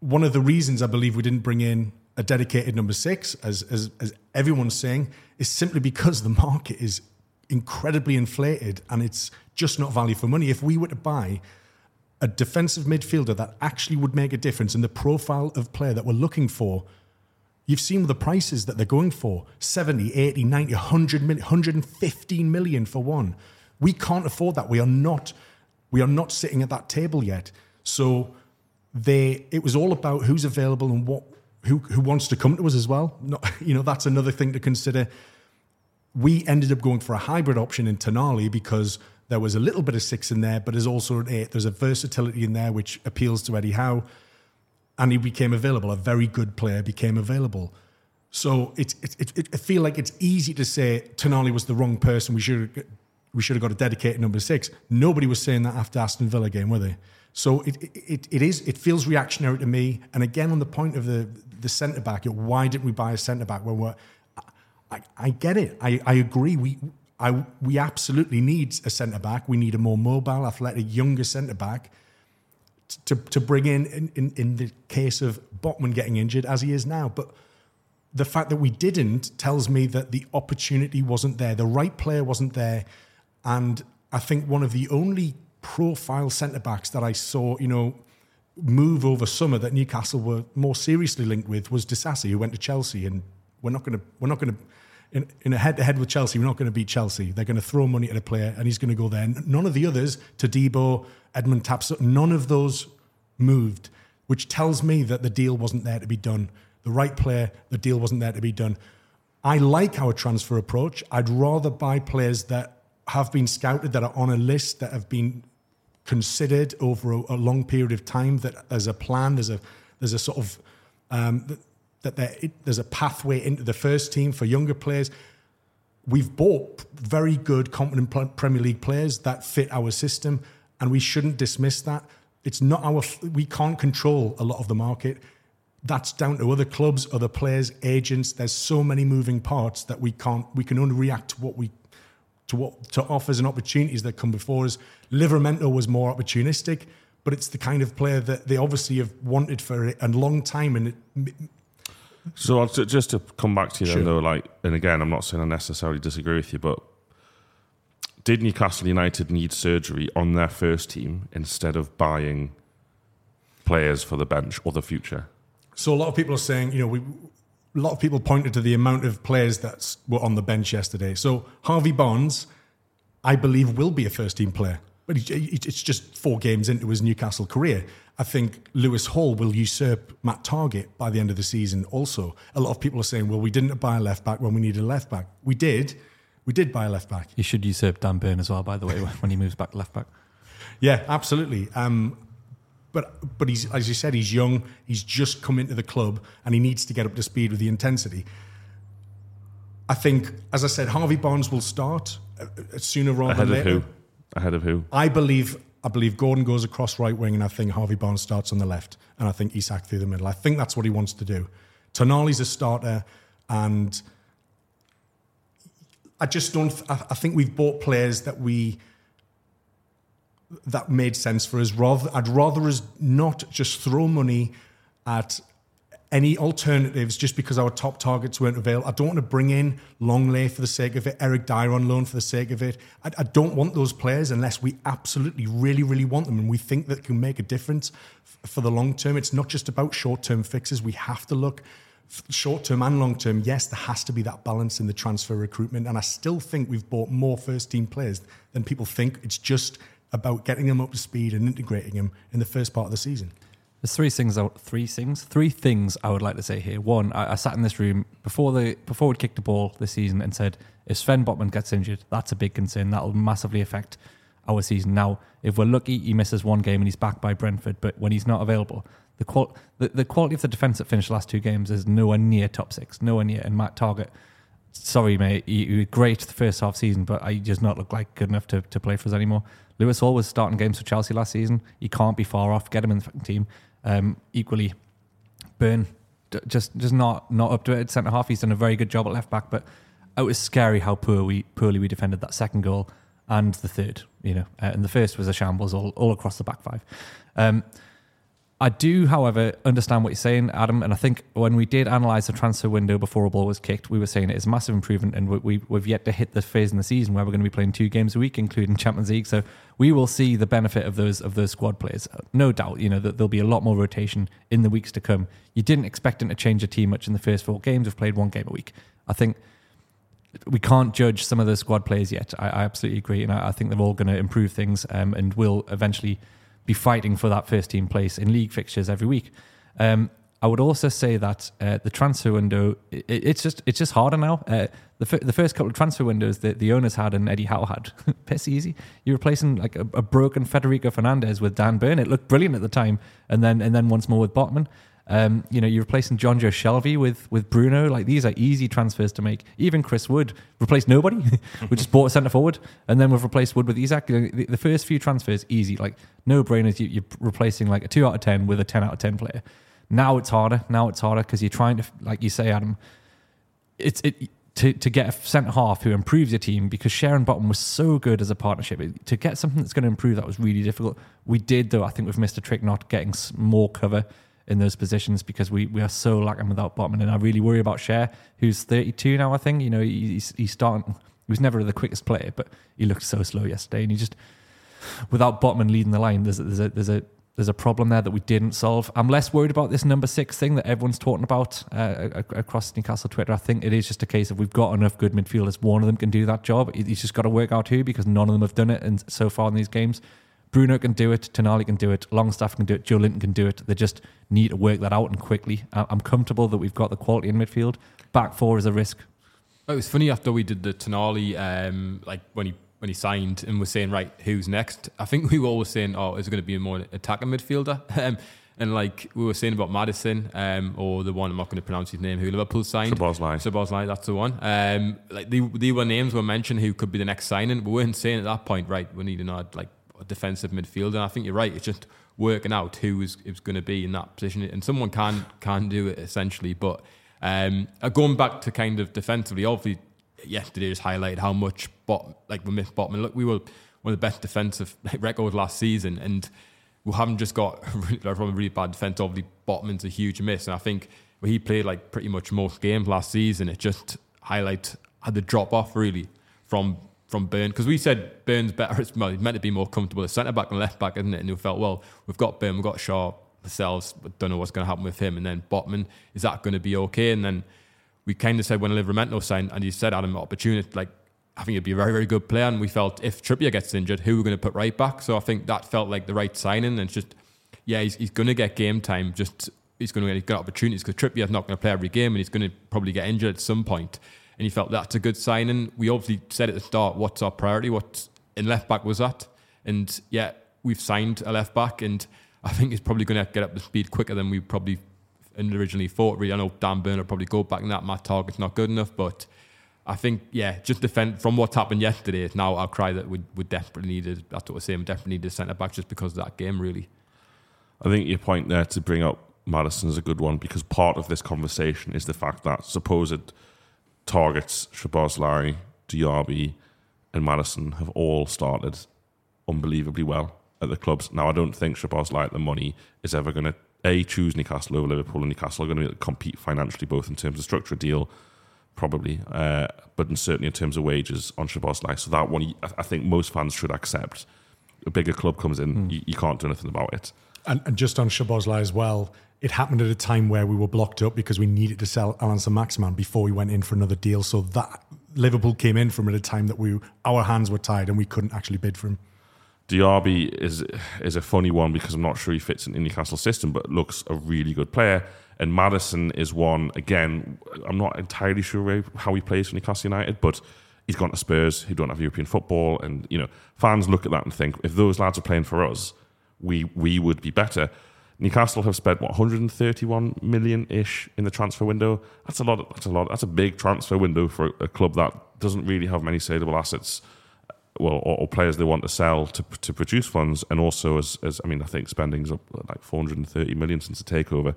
one of the reasons I believe we didn't bring in a dedicated number six, as, as, as everyone's saying, is simply because the market is incredibly inflated and it's just not value for money. If we were to buy a defensive midfielder that actually would make a difference in the profile of player that we're looking for, you've seen the prices that they're going for 70, 80, 90, 100 million, 115 million for one. We can't afford that. We are not, we are not sitting at that table yet. So they it was all about who's available and what who who wants to come to us as well. Not, you know, that's another thing to consider. We ended up going for a hybrid option in Tonali because there was a little bit of six in there, but there's also an eight. There's a versatility in there which appeals to Eddie Howe, and he became available. A very good player became available. So it, it, it, I feel like it's easy to say Tonali was the wrong person. We should we should have got a dedicated number six. Nobody was saying that after Aston Villa game, were they? So it, it, it is it feels reactionary to me. And again, on the point of the the centre back, why didn't we buy a centre back when we're I, I get it. I, I agree. We I we absolutely need a centre back. We need a more mobile, athletic, younger centre back to, to bring in, in, in in the case of Botman getting injured as he is now. But the fact that we didn't tells me that the opportunity wasn't there, the right player wasn't there, and I think one of the only profile centre backs that I saw, you know, move over summer that Newcastle were more seriously linked with was Disasi, who went to Chelsea, and we're not going to we're not going to in, in a head to head with Chelsea, we're not going to beat Chelsea. They're going to throw money at a player, and he's going to go there. None of the others, Todibo, Edmund Taps, none of those moved, which tells me that the deal wasn't there to be done. The right player, the deal wasn't there to be done. I like our transfer approach. I'd rather buy players that have been scouted, that are on a list, that have been considered over a, a long period of time. That there's a plan, there's a there's a sort of um, that there, there's a pathway into the first team for younger players. We've bought very good, competent Premier League players that fit our system, and we shouldn't dismiss that. It's not our. We can't control a lot of the market. That's down to other clubs, other players, agents. There's so many moving parts that we can't. We can only react to what we to what to offers and opportunities that come before us. Livramento was more opportunistic, but it's the kind of player that they obviously have wanted for a long time, and it so just to come back to you sure. then, though, like, and again, I'm not saying I necessarily disagree with you, but did Newcastle United need surgery on their first team instead of buying players for the bench or the future? So a lot of people are saying, you know, we, a lot of people pointed to the amount of players that were on the bench yesterday. So Harvey Barnes, I believe, will be a first team player, but it's just four games into his Newcastle career. I think Lewis Hall will usurp Matt Targett by the end of the season. Also, a lot of people are saying, "Well, we didn't buy a left back when we needed a left back." We did. We did buy a left back. He should usurp Dan Burn as well, by the way, when he moves back left back. Yeah, absolutely. Um, but but he's as you said, he's young. He's just come into the club, and he needs to get up to speed with the intensity. I think, as I said, Harvey Barnes will start uh, uh sooner rather Ahead than later. Of who? Ahead of who? I believe I believe Gordon goes across right wing, and I think Harvey Barnes starts on the left, and I think Isak through the middle. I think that's what he wants to do. Tonali's a starter, and I just don't. I think we've bought players that we that made sense for us. Rather, I'd rather us not just throw money at any alternatives just because our top targets weren't available. I don't want to bring in Lenglet for the sake of it, Eric Dier on loan for the sake of it. I, I, don't want those players unless we absolutely, really, really want them and we think that can make a difference f- for the long term. It's not just about short term fixes. We have to look short term and long term. Yes, there has to be that balance in the transfer recruitment. And I still think we've bought more first team players than people think. It's just about getting them up to speed and integrating them in the first part of the season. There's three things. Three things. Three things I would like to say here. One, I, I sat in this room before the before we kicked the ball this season and said, if Sven Botman gets injured, that's a big concern. That will massively affect our season. Now, if we're lucky, he misses one game and he's back by Brentford. But when he's not available, the, qual- the, the quality of the defence that finished the last two games is nowhere near top six. Nowhere near. And Matt Targett, sorry, mate, you, you were great the first half season, but he does not look like good enough to, to play for us anymore. Lewis Hall was starting games for Chelsea last season. He can't be far off. Get him in the team. Um, equally, Burn just just not not up to it at centre half. He's done a very good job at left back, but it was scary how poor we poorly we defended that second goal and the third. You know, uh, and the first was a shambles all all across the back five. Um, I do, however, understand what you're saying, Adam. And I think when we did analyse the transfer window before a ball was kicked, we were saying it is a massive improvement. And we, have yet to hit the phase in the season where we're going to be playing two games a week, including Champions League. So we will see the benefit of those of those squad players. No doubt, you know, that there'll be a lot more rotation in the weeks to come. You didn't expect them to change the team much in the first four games. We've played one game a week. I think we can't judge some of the squad players yet. I, I absolutely agree. And I, I think they're all going to improve things um, and will eventually – be fighting for that first team place in league fixtures every week. Um, I would also say that uh, the transfer window it, it's just it's just harder now. Uh, the, f- the first couple of transfer windows that the owners had and Eddie Howe had, piss easy. You're replacing like a, a, broken Federico Fernandez with Dan Burn. It looked brilliant at the time, and then and then once more with Botman. Um, you know, you're replacing Jonjo Shelvey with with Bruno. Like these are easy transfers to make. Even Chris Wood replaced nobody. we just bought a centre forward, and then we've replaced Wood with Isak. The, the first few transfers easy, like no brainers. You, you're replacing like a two out of ten with a ten out of ten player. Now it's harder. Now it's harder because you're trying to, like you say, Adam. It's it to, to get a centre half who improves your team because Schär and Botman was so good as a partnership. To get something that's going to improve that was really difficult. We did though. I think we've missed a trick not getting more cover in those positions because we, we are so lacking without Botman. And I really worry about Schär, who's 32 now, I think. You know, he's, he's starting, he was never the quickest player, but he looked so slow yesterday. And he just, without Botman leading the line, there's, a- there's, a, there's, a, there's a problem there that we didn't solve. I'm less worried about this number six thing that everyone's talking about uh, across Newcastle Twitter. I think it is just a case of we've got enough good midfielders. One of them can do that job. He's just got to work out who because none of them have done it and so far in these games. Bruno can do it, Tonali can do it, Longstaff can do it, Joelinton can do it. They just need to work that out and quickly. I- I'm comfortable that we've got the quality in midfield. Back four is a risk. It was funny after we did the Tonali, um, like when he when he signed and was saying, right, who's next? I think we were always saying, oh, is it going to be a more attacking midfielder? Um, and like we were saying about Maddison, um, or the one I'm not going to pronounce his name, who Liverpool signed. Szoboszlai. Szoboszlai, that's the one. Um, like they, they were names were mentioned who could be the next signing. We weren't saying at that point, right, we need to another like a defensive midfielder. And I think you're right. It's just working out who is, going to be in that position, and someone can can do it essentially. But um, uh, going back to kind of defensively, obviously yesterday just highlighted how much bot like we missed Botman. Look, we were one of the best defensive records last season, and we haven't just got from a really bad defense. Obviously, Botman's a huge miss, and I think he played like pretty much most games last season, it just highlights had the drop off really from from Burn because we said Burn's better. It's meant to be more comfortable as centre back and left back, isn't it? And we felt well, we've got Burn, we've got Schär ourselves, don't know what's going to happen with him. And then Botman, is that going to be okay? And then we kind of said when Livramento signed, and you said Adam opportunity, like I think he'd be a very very good player. And we felt if Trippier gets injured, who we're going to put right back? So I think that felt like the right signing. And it's just yeah, he's, he's going to get game time. Just he's going to get opportunities because Trippier's not going to play every game, and he's going to probably get injured at some point. And he felt that's a good signing. We obviously said at the start, what's our priority? What in left back was that? And yeah, we've signed a left back, and I think he's probably going to get up to speed quicker than we probably originally thought. Really, I know Dan Burn will probably go back in that. Matt Targett's not good enough, but I think yeah, just defend from what's happened yesterday. Now I'll cry that we we desperately needed. That's what we're saying. We definitely needed centre back just because of that game. Really, I think your point there to bring up Maddison is a good one because part of this conversation is the fact that supposed targets, Szoboszlai, Diaby, and Maddison have all started unbelievably well at the clubs. Now, I don't think Shabazz at the money is ever going to a choose Newcastle over Liverpool, and Newcastle are going to compete financially, both in terms of structure deal, probably, uh, but in, certainly in terms of wages on Shabazz So that one, I I think most fans should accept. A bigger club comes in, you, you can't do anything about it. And, and just on Szoboszlai as well, it happened at a time where we were blocked up because we needed to sell Allan Maximin before we went in for another deal. So that Liverpool came in from at a time that we our hands were tied and we couldn't actually bid for him. Diaby is is a funny one because I'm not sure he fits in the Newcastle system, but looks a really good player. And Maddison is one again. I'm not entirely sure how he plays for Newcastle United, but he's gone to Spurs, who don't have European football, and you know fans look at that and think if those lads are playing for us, we we would be better. Newcastle have spent what 131 million ish in the transfer window. That's a lot. That's a lot. That's a big transfer window for a club that doesn't really have many saleable assets uh, well, or, or players they want to sell to to produce funds, and also as as I mean, I think spending's up uh, like 430 million since the takeover.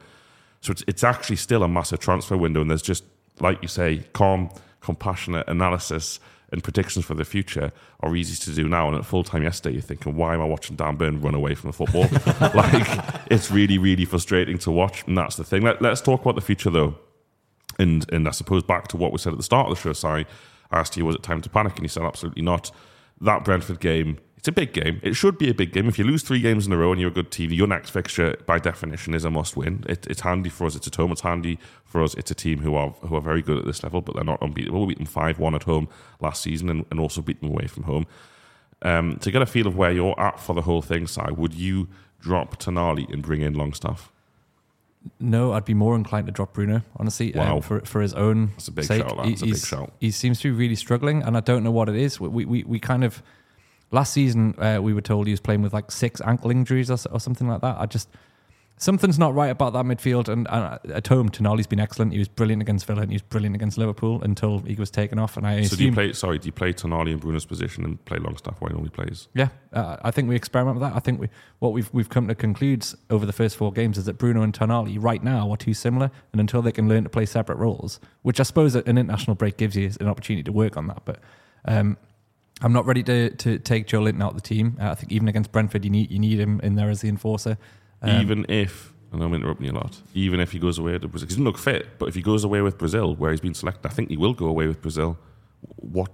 So it's it's actually still a massive transfer window, and there's just like you say, calm, compassionate analysis and predictions for the future are easy to do now. And at full time yesterday, you're thinking, why am I watching Dan Burn run away from the football? like it's really really frustrating to watch, and that's the thing. Let, let's talk about the future though. And and I suppose back to what we said at the start of the show, Si, I asked you, was it time to panic? And you said absolutely not. That Brentford game, it's a big game. It should be a big game. If you lose three games in a row and you're a good team, your next fixture, by definition, is a must win. It, it's handy for us. It's at home. It's handy for us. It's a team who are who are very good at this level, but they're not unbeatable. We beat them 5 1 at home last season and, and also beat them away from home. Um, to get a feel of where you're at for the whole thing, Si, would you drop Tonali and bring in Longstaff? No, I'd be more inclined to drop Bruno, honestly, Wow. um, for for his own That's a big sake. shout. He- a big shout. He seems to be really struggling, and I don't know what it is. We we, we kind of last season uh, we were told he was playing with like six ankle injuries or, or something like that. I just something's not right about that midfield. And, and at home, Tonali's been excellent. He was brilliant against Villa and he was brilliant against Liverpool until he was taken off. And I So do you play? Sorry, do you play Tonali in Bruno's position and play Longstaff while he only plays? Yeah, uh, I think we experiment with that. I think we, what we've we've come to conclude over the first four games is that Bruno and Tonali right now are too similar, and until they can learn to play separate roles, which I suppose an international break gives you an opportunity to work on that. But um, I'm not ready to to take Joelinton out of the team. Uh, I think even against Brentford, you need you need him in there as the enforcer. Um, even if, and I'm interrupting you a lot, even if he goes away to Brazil, he doesn't look fit, but if he goes away with Brazil, where he's been selected, I think he will go away with Brazil. What,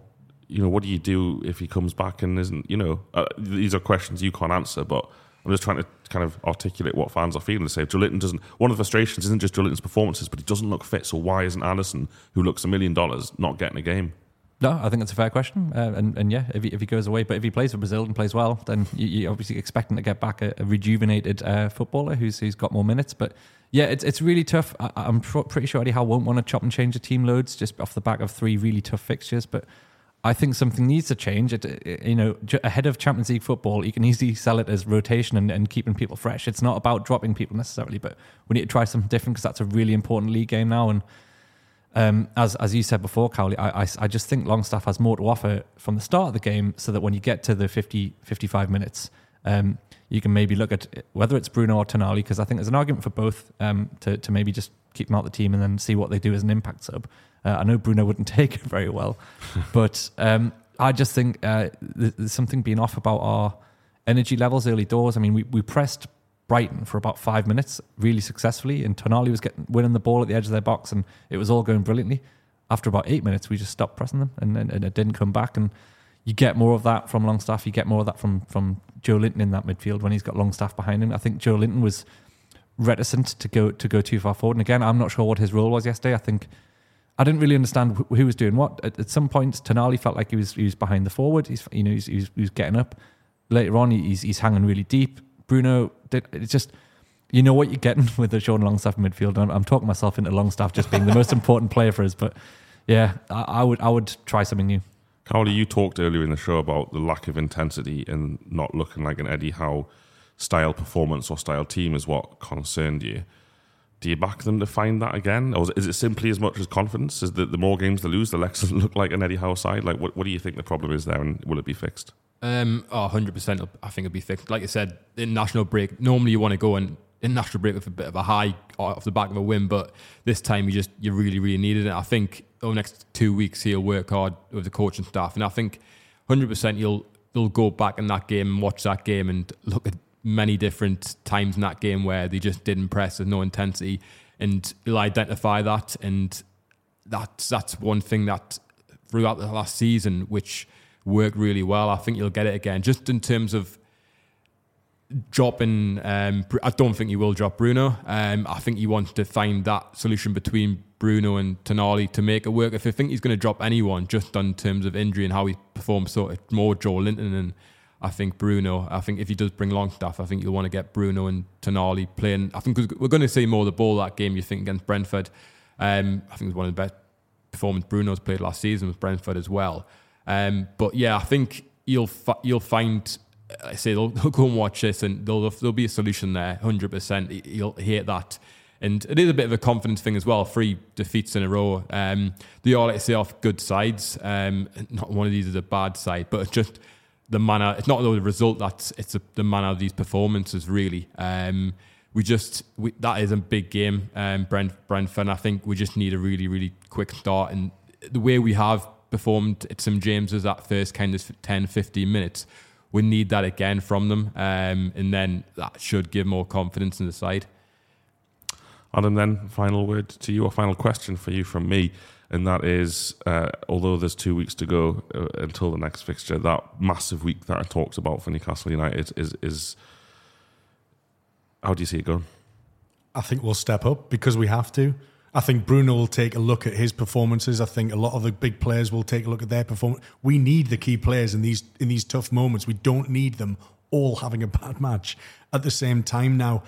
you know, what do you do if he comes back and isn't, you know, uh, these are questions you can't answer, but I'm just trying to kind of articulate what fans are feeling to say. Joelinton doesn't, one of the frustrations isn't just Joelinton's performances, but he doesn't look fit, so why isn't Anderson, who looks a million dollars, not getting a game? No, I think that's a fair question. Uh, and, and yeah, if he, if he goes away, but if he plays for Brazil and plays well, then you, you're obviously expecting to get back a, a rejuvenated uh, footballer who's who's got more minutes. But yeah, it's it's really tough. I, I'm pr- pretty sure Eddie Howe won't want to chop and change the team loads just off the back of three really tough fixtures. But I think something needs to change. It, it- you know, j- ahead of Champions League football, you can easily sell it as rotation and, and keeping people fresh. It's not about dropping people necessarily, but we need to try something different because that's a really important league game now. And um, as as you said before, Cowley, I, I, I just think Longstaff has more to offer from the start of the game so that when you get to the 50, 55 minutes, um, you can maybe look at whether it's Bruno or Tonali, because I think there's an argument for both um, to, to maybe just keep them out of the team and then see what they do as an impact sub. Uh, I know Bruno wouldn't take it very well, but um, I just think uh, there's something being off about our energy levels early doors. I mean, we, we pressed Brighton for about five minutes really successfully, and Tonali was getting winning the ball at the edge of their box, and it was all going brilliantly. After about eight minutes, we just stopped pressing them, and, and, and it didn't come back. And you get more of that from Longstaff. You get more of that from from Joelinton in that midfield when he's got Longstaff behind him. I think Joelinton was reticent to go to go too far forward. And again, I'm not sure what his role was yesterday. I think I didn't really understand who, who was doing what. At, at some points, Tonali felt like he was he was behind the forward. He's you know he's, he's, he was getting up. Later on, he's he's hanging really deep. Bruno did it's just you know what you're getting with the Sean Longstaff midfield. I'm, I'm talking myself into Longstaff just being the most important player for us, but yeah, I, I would I would try something new. Cowley, you talked earlier in the show about the lack of intensity and not looking like an Eddie Howe style performance or style team is what concerned you. Do you back them to find that again? Or is it simply as much as confidence? Is that the more games they lose, the less look like an Eddie Howe side? Like, what, what do you think the problem is there and will it be fixed? Um, oh, 100%. I think it'll be fixed. Like I said, in national break, normally you want to go in national break with a bit of a high off the back of a win, but this time you just, you really, really needed it. I think over the next two weeks, he'll work hard with the coaching staff. And I think 100% you'll, you'll go back in that game and watch that game and look at many different times in that game where they just didn't press with no intensity. And you'll identify that. And that's, that's one thing that throughout the last season, which worked really well. I think you'll get it again. Just in terms of dropping, um, I don't think you will drop Bruno. Um, I think you want to find that solution between Bruno and Tonali to make it work. If you think he's going to drop anyone, just on terms of injury and how he performs, so it's more Joelinton and I think Bruno. I think if he does bring Longstaff, I think you'll want to get Bruno and Tonali playing. I think we're going to see more of the ball that game. You think against Brentford. Um, I think it was one of the best performance Bruno's played last season with Brentford as well. Um, but yeah, I think you'll fi- you'll find. I say they'll, they'll go and watch this, and there'll there'll be a solution there. Hundred percent, you'll hate that. And it is a bit of a confidence thing as well. Three defeats in a row. Um, they like to say off good sides. Um, not one of these is a bad side, but it's just the manner. It's not the result that's it's a, the manner of these performances. Really, um, we just we, that is a big game. Um, Brent Brentford. I think we just need a really really quick start. And the way we have performed at St James's that first kind of 10, 15 minutes, we need that again from them. Um, and then that should give more confidence in the side. Adam, then final word to you, or final question for you from me, and that is, uh, although there's two weeks to go uh, until the next fixture, that massive week that I talked about for Newcastle United is is how do you see it going? I think we'll step up because we have to. I think Bruno will take a look at his performances. I think a lot of the big players will take a look at their performance. We need the key players in these in these tough moments. We don't need them all having a bad match at the same time. Now,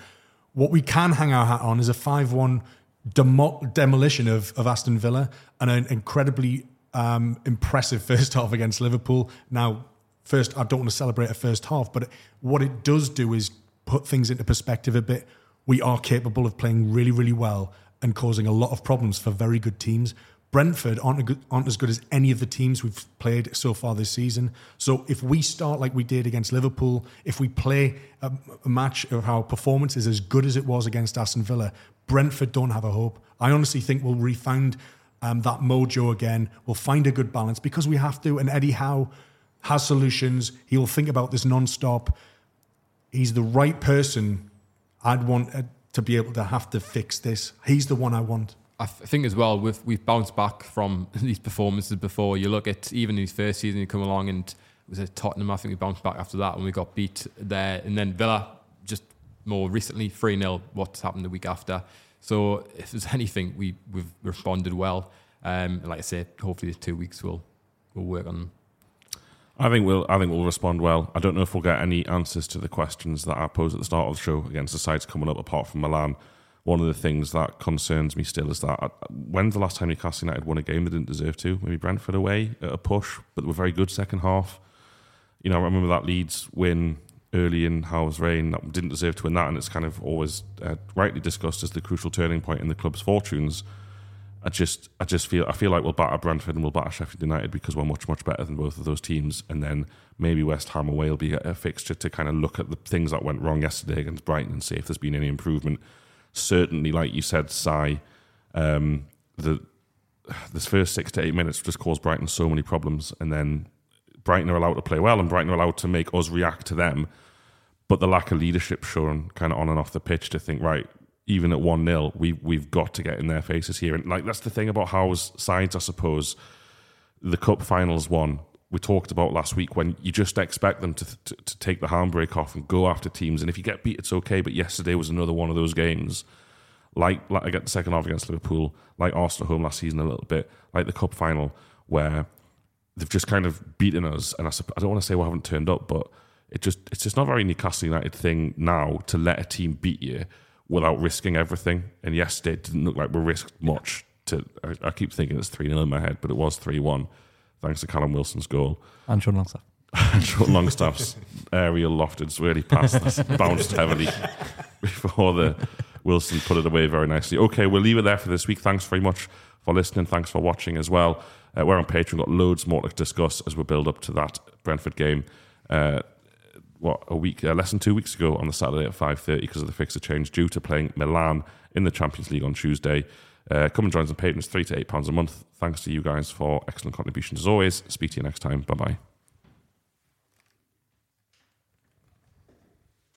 what we can hang our hat on is a five-one demo- demolition of, of Aston Villa and an incredibly um, impressive first half against Liverpool. Now, first, I don't want to celebrate a first half, but what it does do is put things into perspective a bit we are capable of playing really, really well and causing a lot of problems for very good teams. Brentford aren't, good, aren't as good as any of the teams we've played so far this season. So if we start like we did against Liverpool, if we play a, a match of our performance is as good as it was against Aston Villa, Brentford don't have a hope. I honestly think we'll refound um, that mojo again. We'll find a good balance because we have to. And Eddie Howe has solutions. He will think about this non-stop. He's the right person I'd want uh, to be able to have to fix this. He's the one I want. I think as well, we've, we've bounced back from these performances before. You look at even his first season, he come along and it was at Tottenham. I think we bounced back after that when we got beat there. And then Villa, just more recently, 3 0, what's happened the week after. So if there's anything, we, we've responded well. Um, like I said, hopefully the two weeks will will work on I think we'll. I think we'll respond well. I don't know if we'll get any answers to the questions that I posed at the start of the show against the sides coming up. Apart from Milan, one of the things that concerns me still is that uh, when's the last time Newcastle United won a game they didn't deserve to? Maybe Brentford away at a push, but they were very good second half. You know, I remember that Leeds win early in Howe's reign that didn't deserve to win that, and it's kind of always uh, rightly discussed as the crucial turning point in the club's fortunes. I just, I just feel, I feel like we'll batter Brentford and we'll batter Sheffield United because we're much, much better than both of those teams. And then maybe West Ham away will be a fixture to kind of look at the things that went wrong yesterday against Brighton and see if there's been any improvement. Certainly, like you said, Si, um, the this first six to eight minutes just caused Brighton so many problems, and then Brighton are allowed to play well, and Brighton are allowed to make us react to them. But the lack of leadership shown kind of on and off the pitch to think, right, even at 1 0, we, we've got to get in their faces here. And like that's the thing about Howe's sides, I suppose. The cup finals one, we talked about last week when you just expect them to, to, to take the handbrake off and go after teams. And if you get beat, it's okay. But yesterday was another one of those games, like, like against the second half against Liverpool, like Arsenal home last season a little bit, like the cup final, where they've just kind of beaten us. And I, I don't want to say we haven't turned up, but it just it's just not very Newcastle United thing now to let a team beat you without risking everything. And yesterday it didn't look like we risked much. To I, I keep thinking it's 3 0 in my head, but it was 3 1 thanks to Callum Wilson's goal. And Sean Longstaff. and Sean Longstaff's aerial lofted really past us, bounced heavily before the Wilson put it away very nicely. Okay, we'll leave it there for this week. Thanks very much for listening. Thanks for watching as well. Uh, we're on Patreon, got loads more to discuss as we build up to that Brentford game. Uh, what a week, uh, less than two weeks ago on the Saturday at five thirty because of the fixture change due to playing Milan in the Champions League on Tuesday. Uh, come and join us on three to eight pounds a month. Thanks to you guys for excellent contributions as always. Speak to you next time. Bye bye.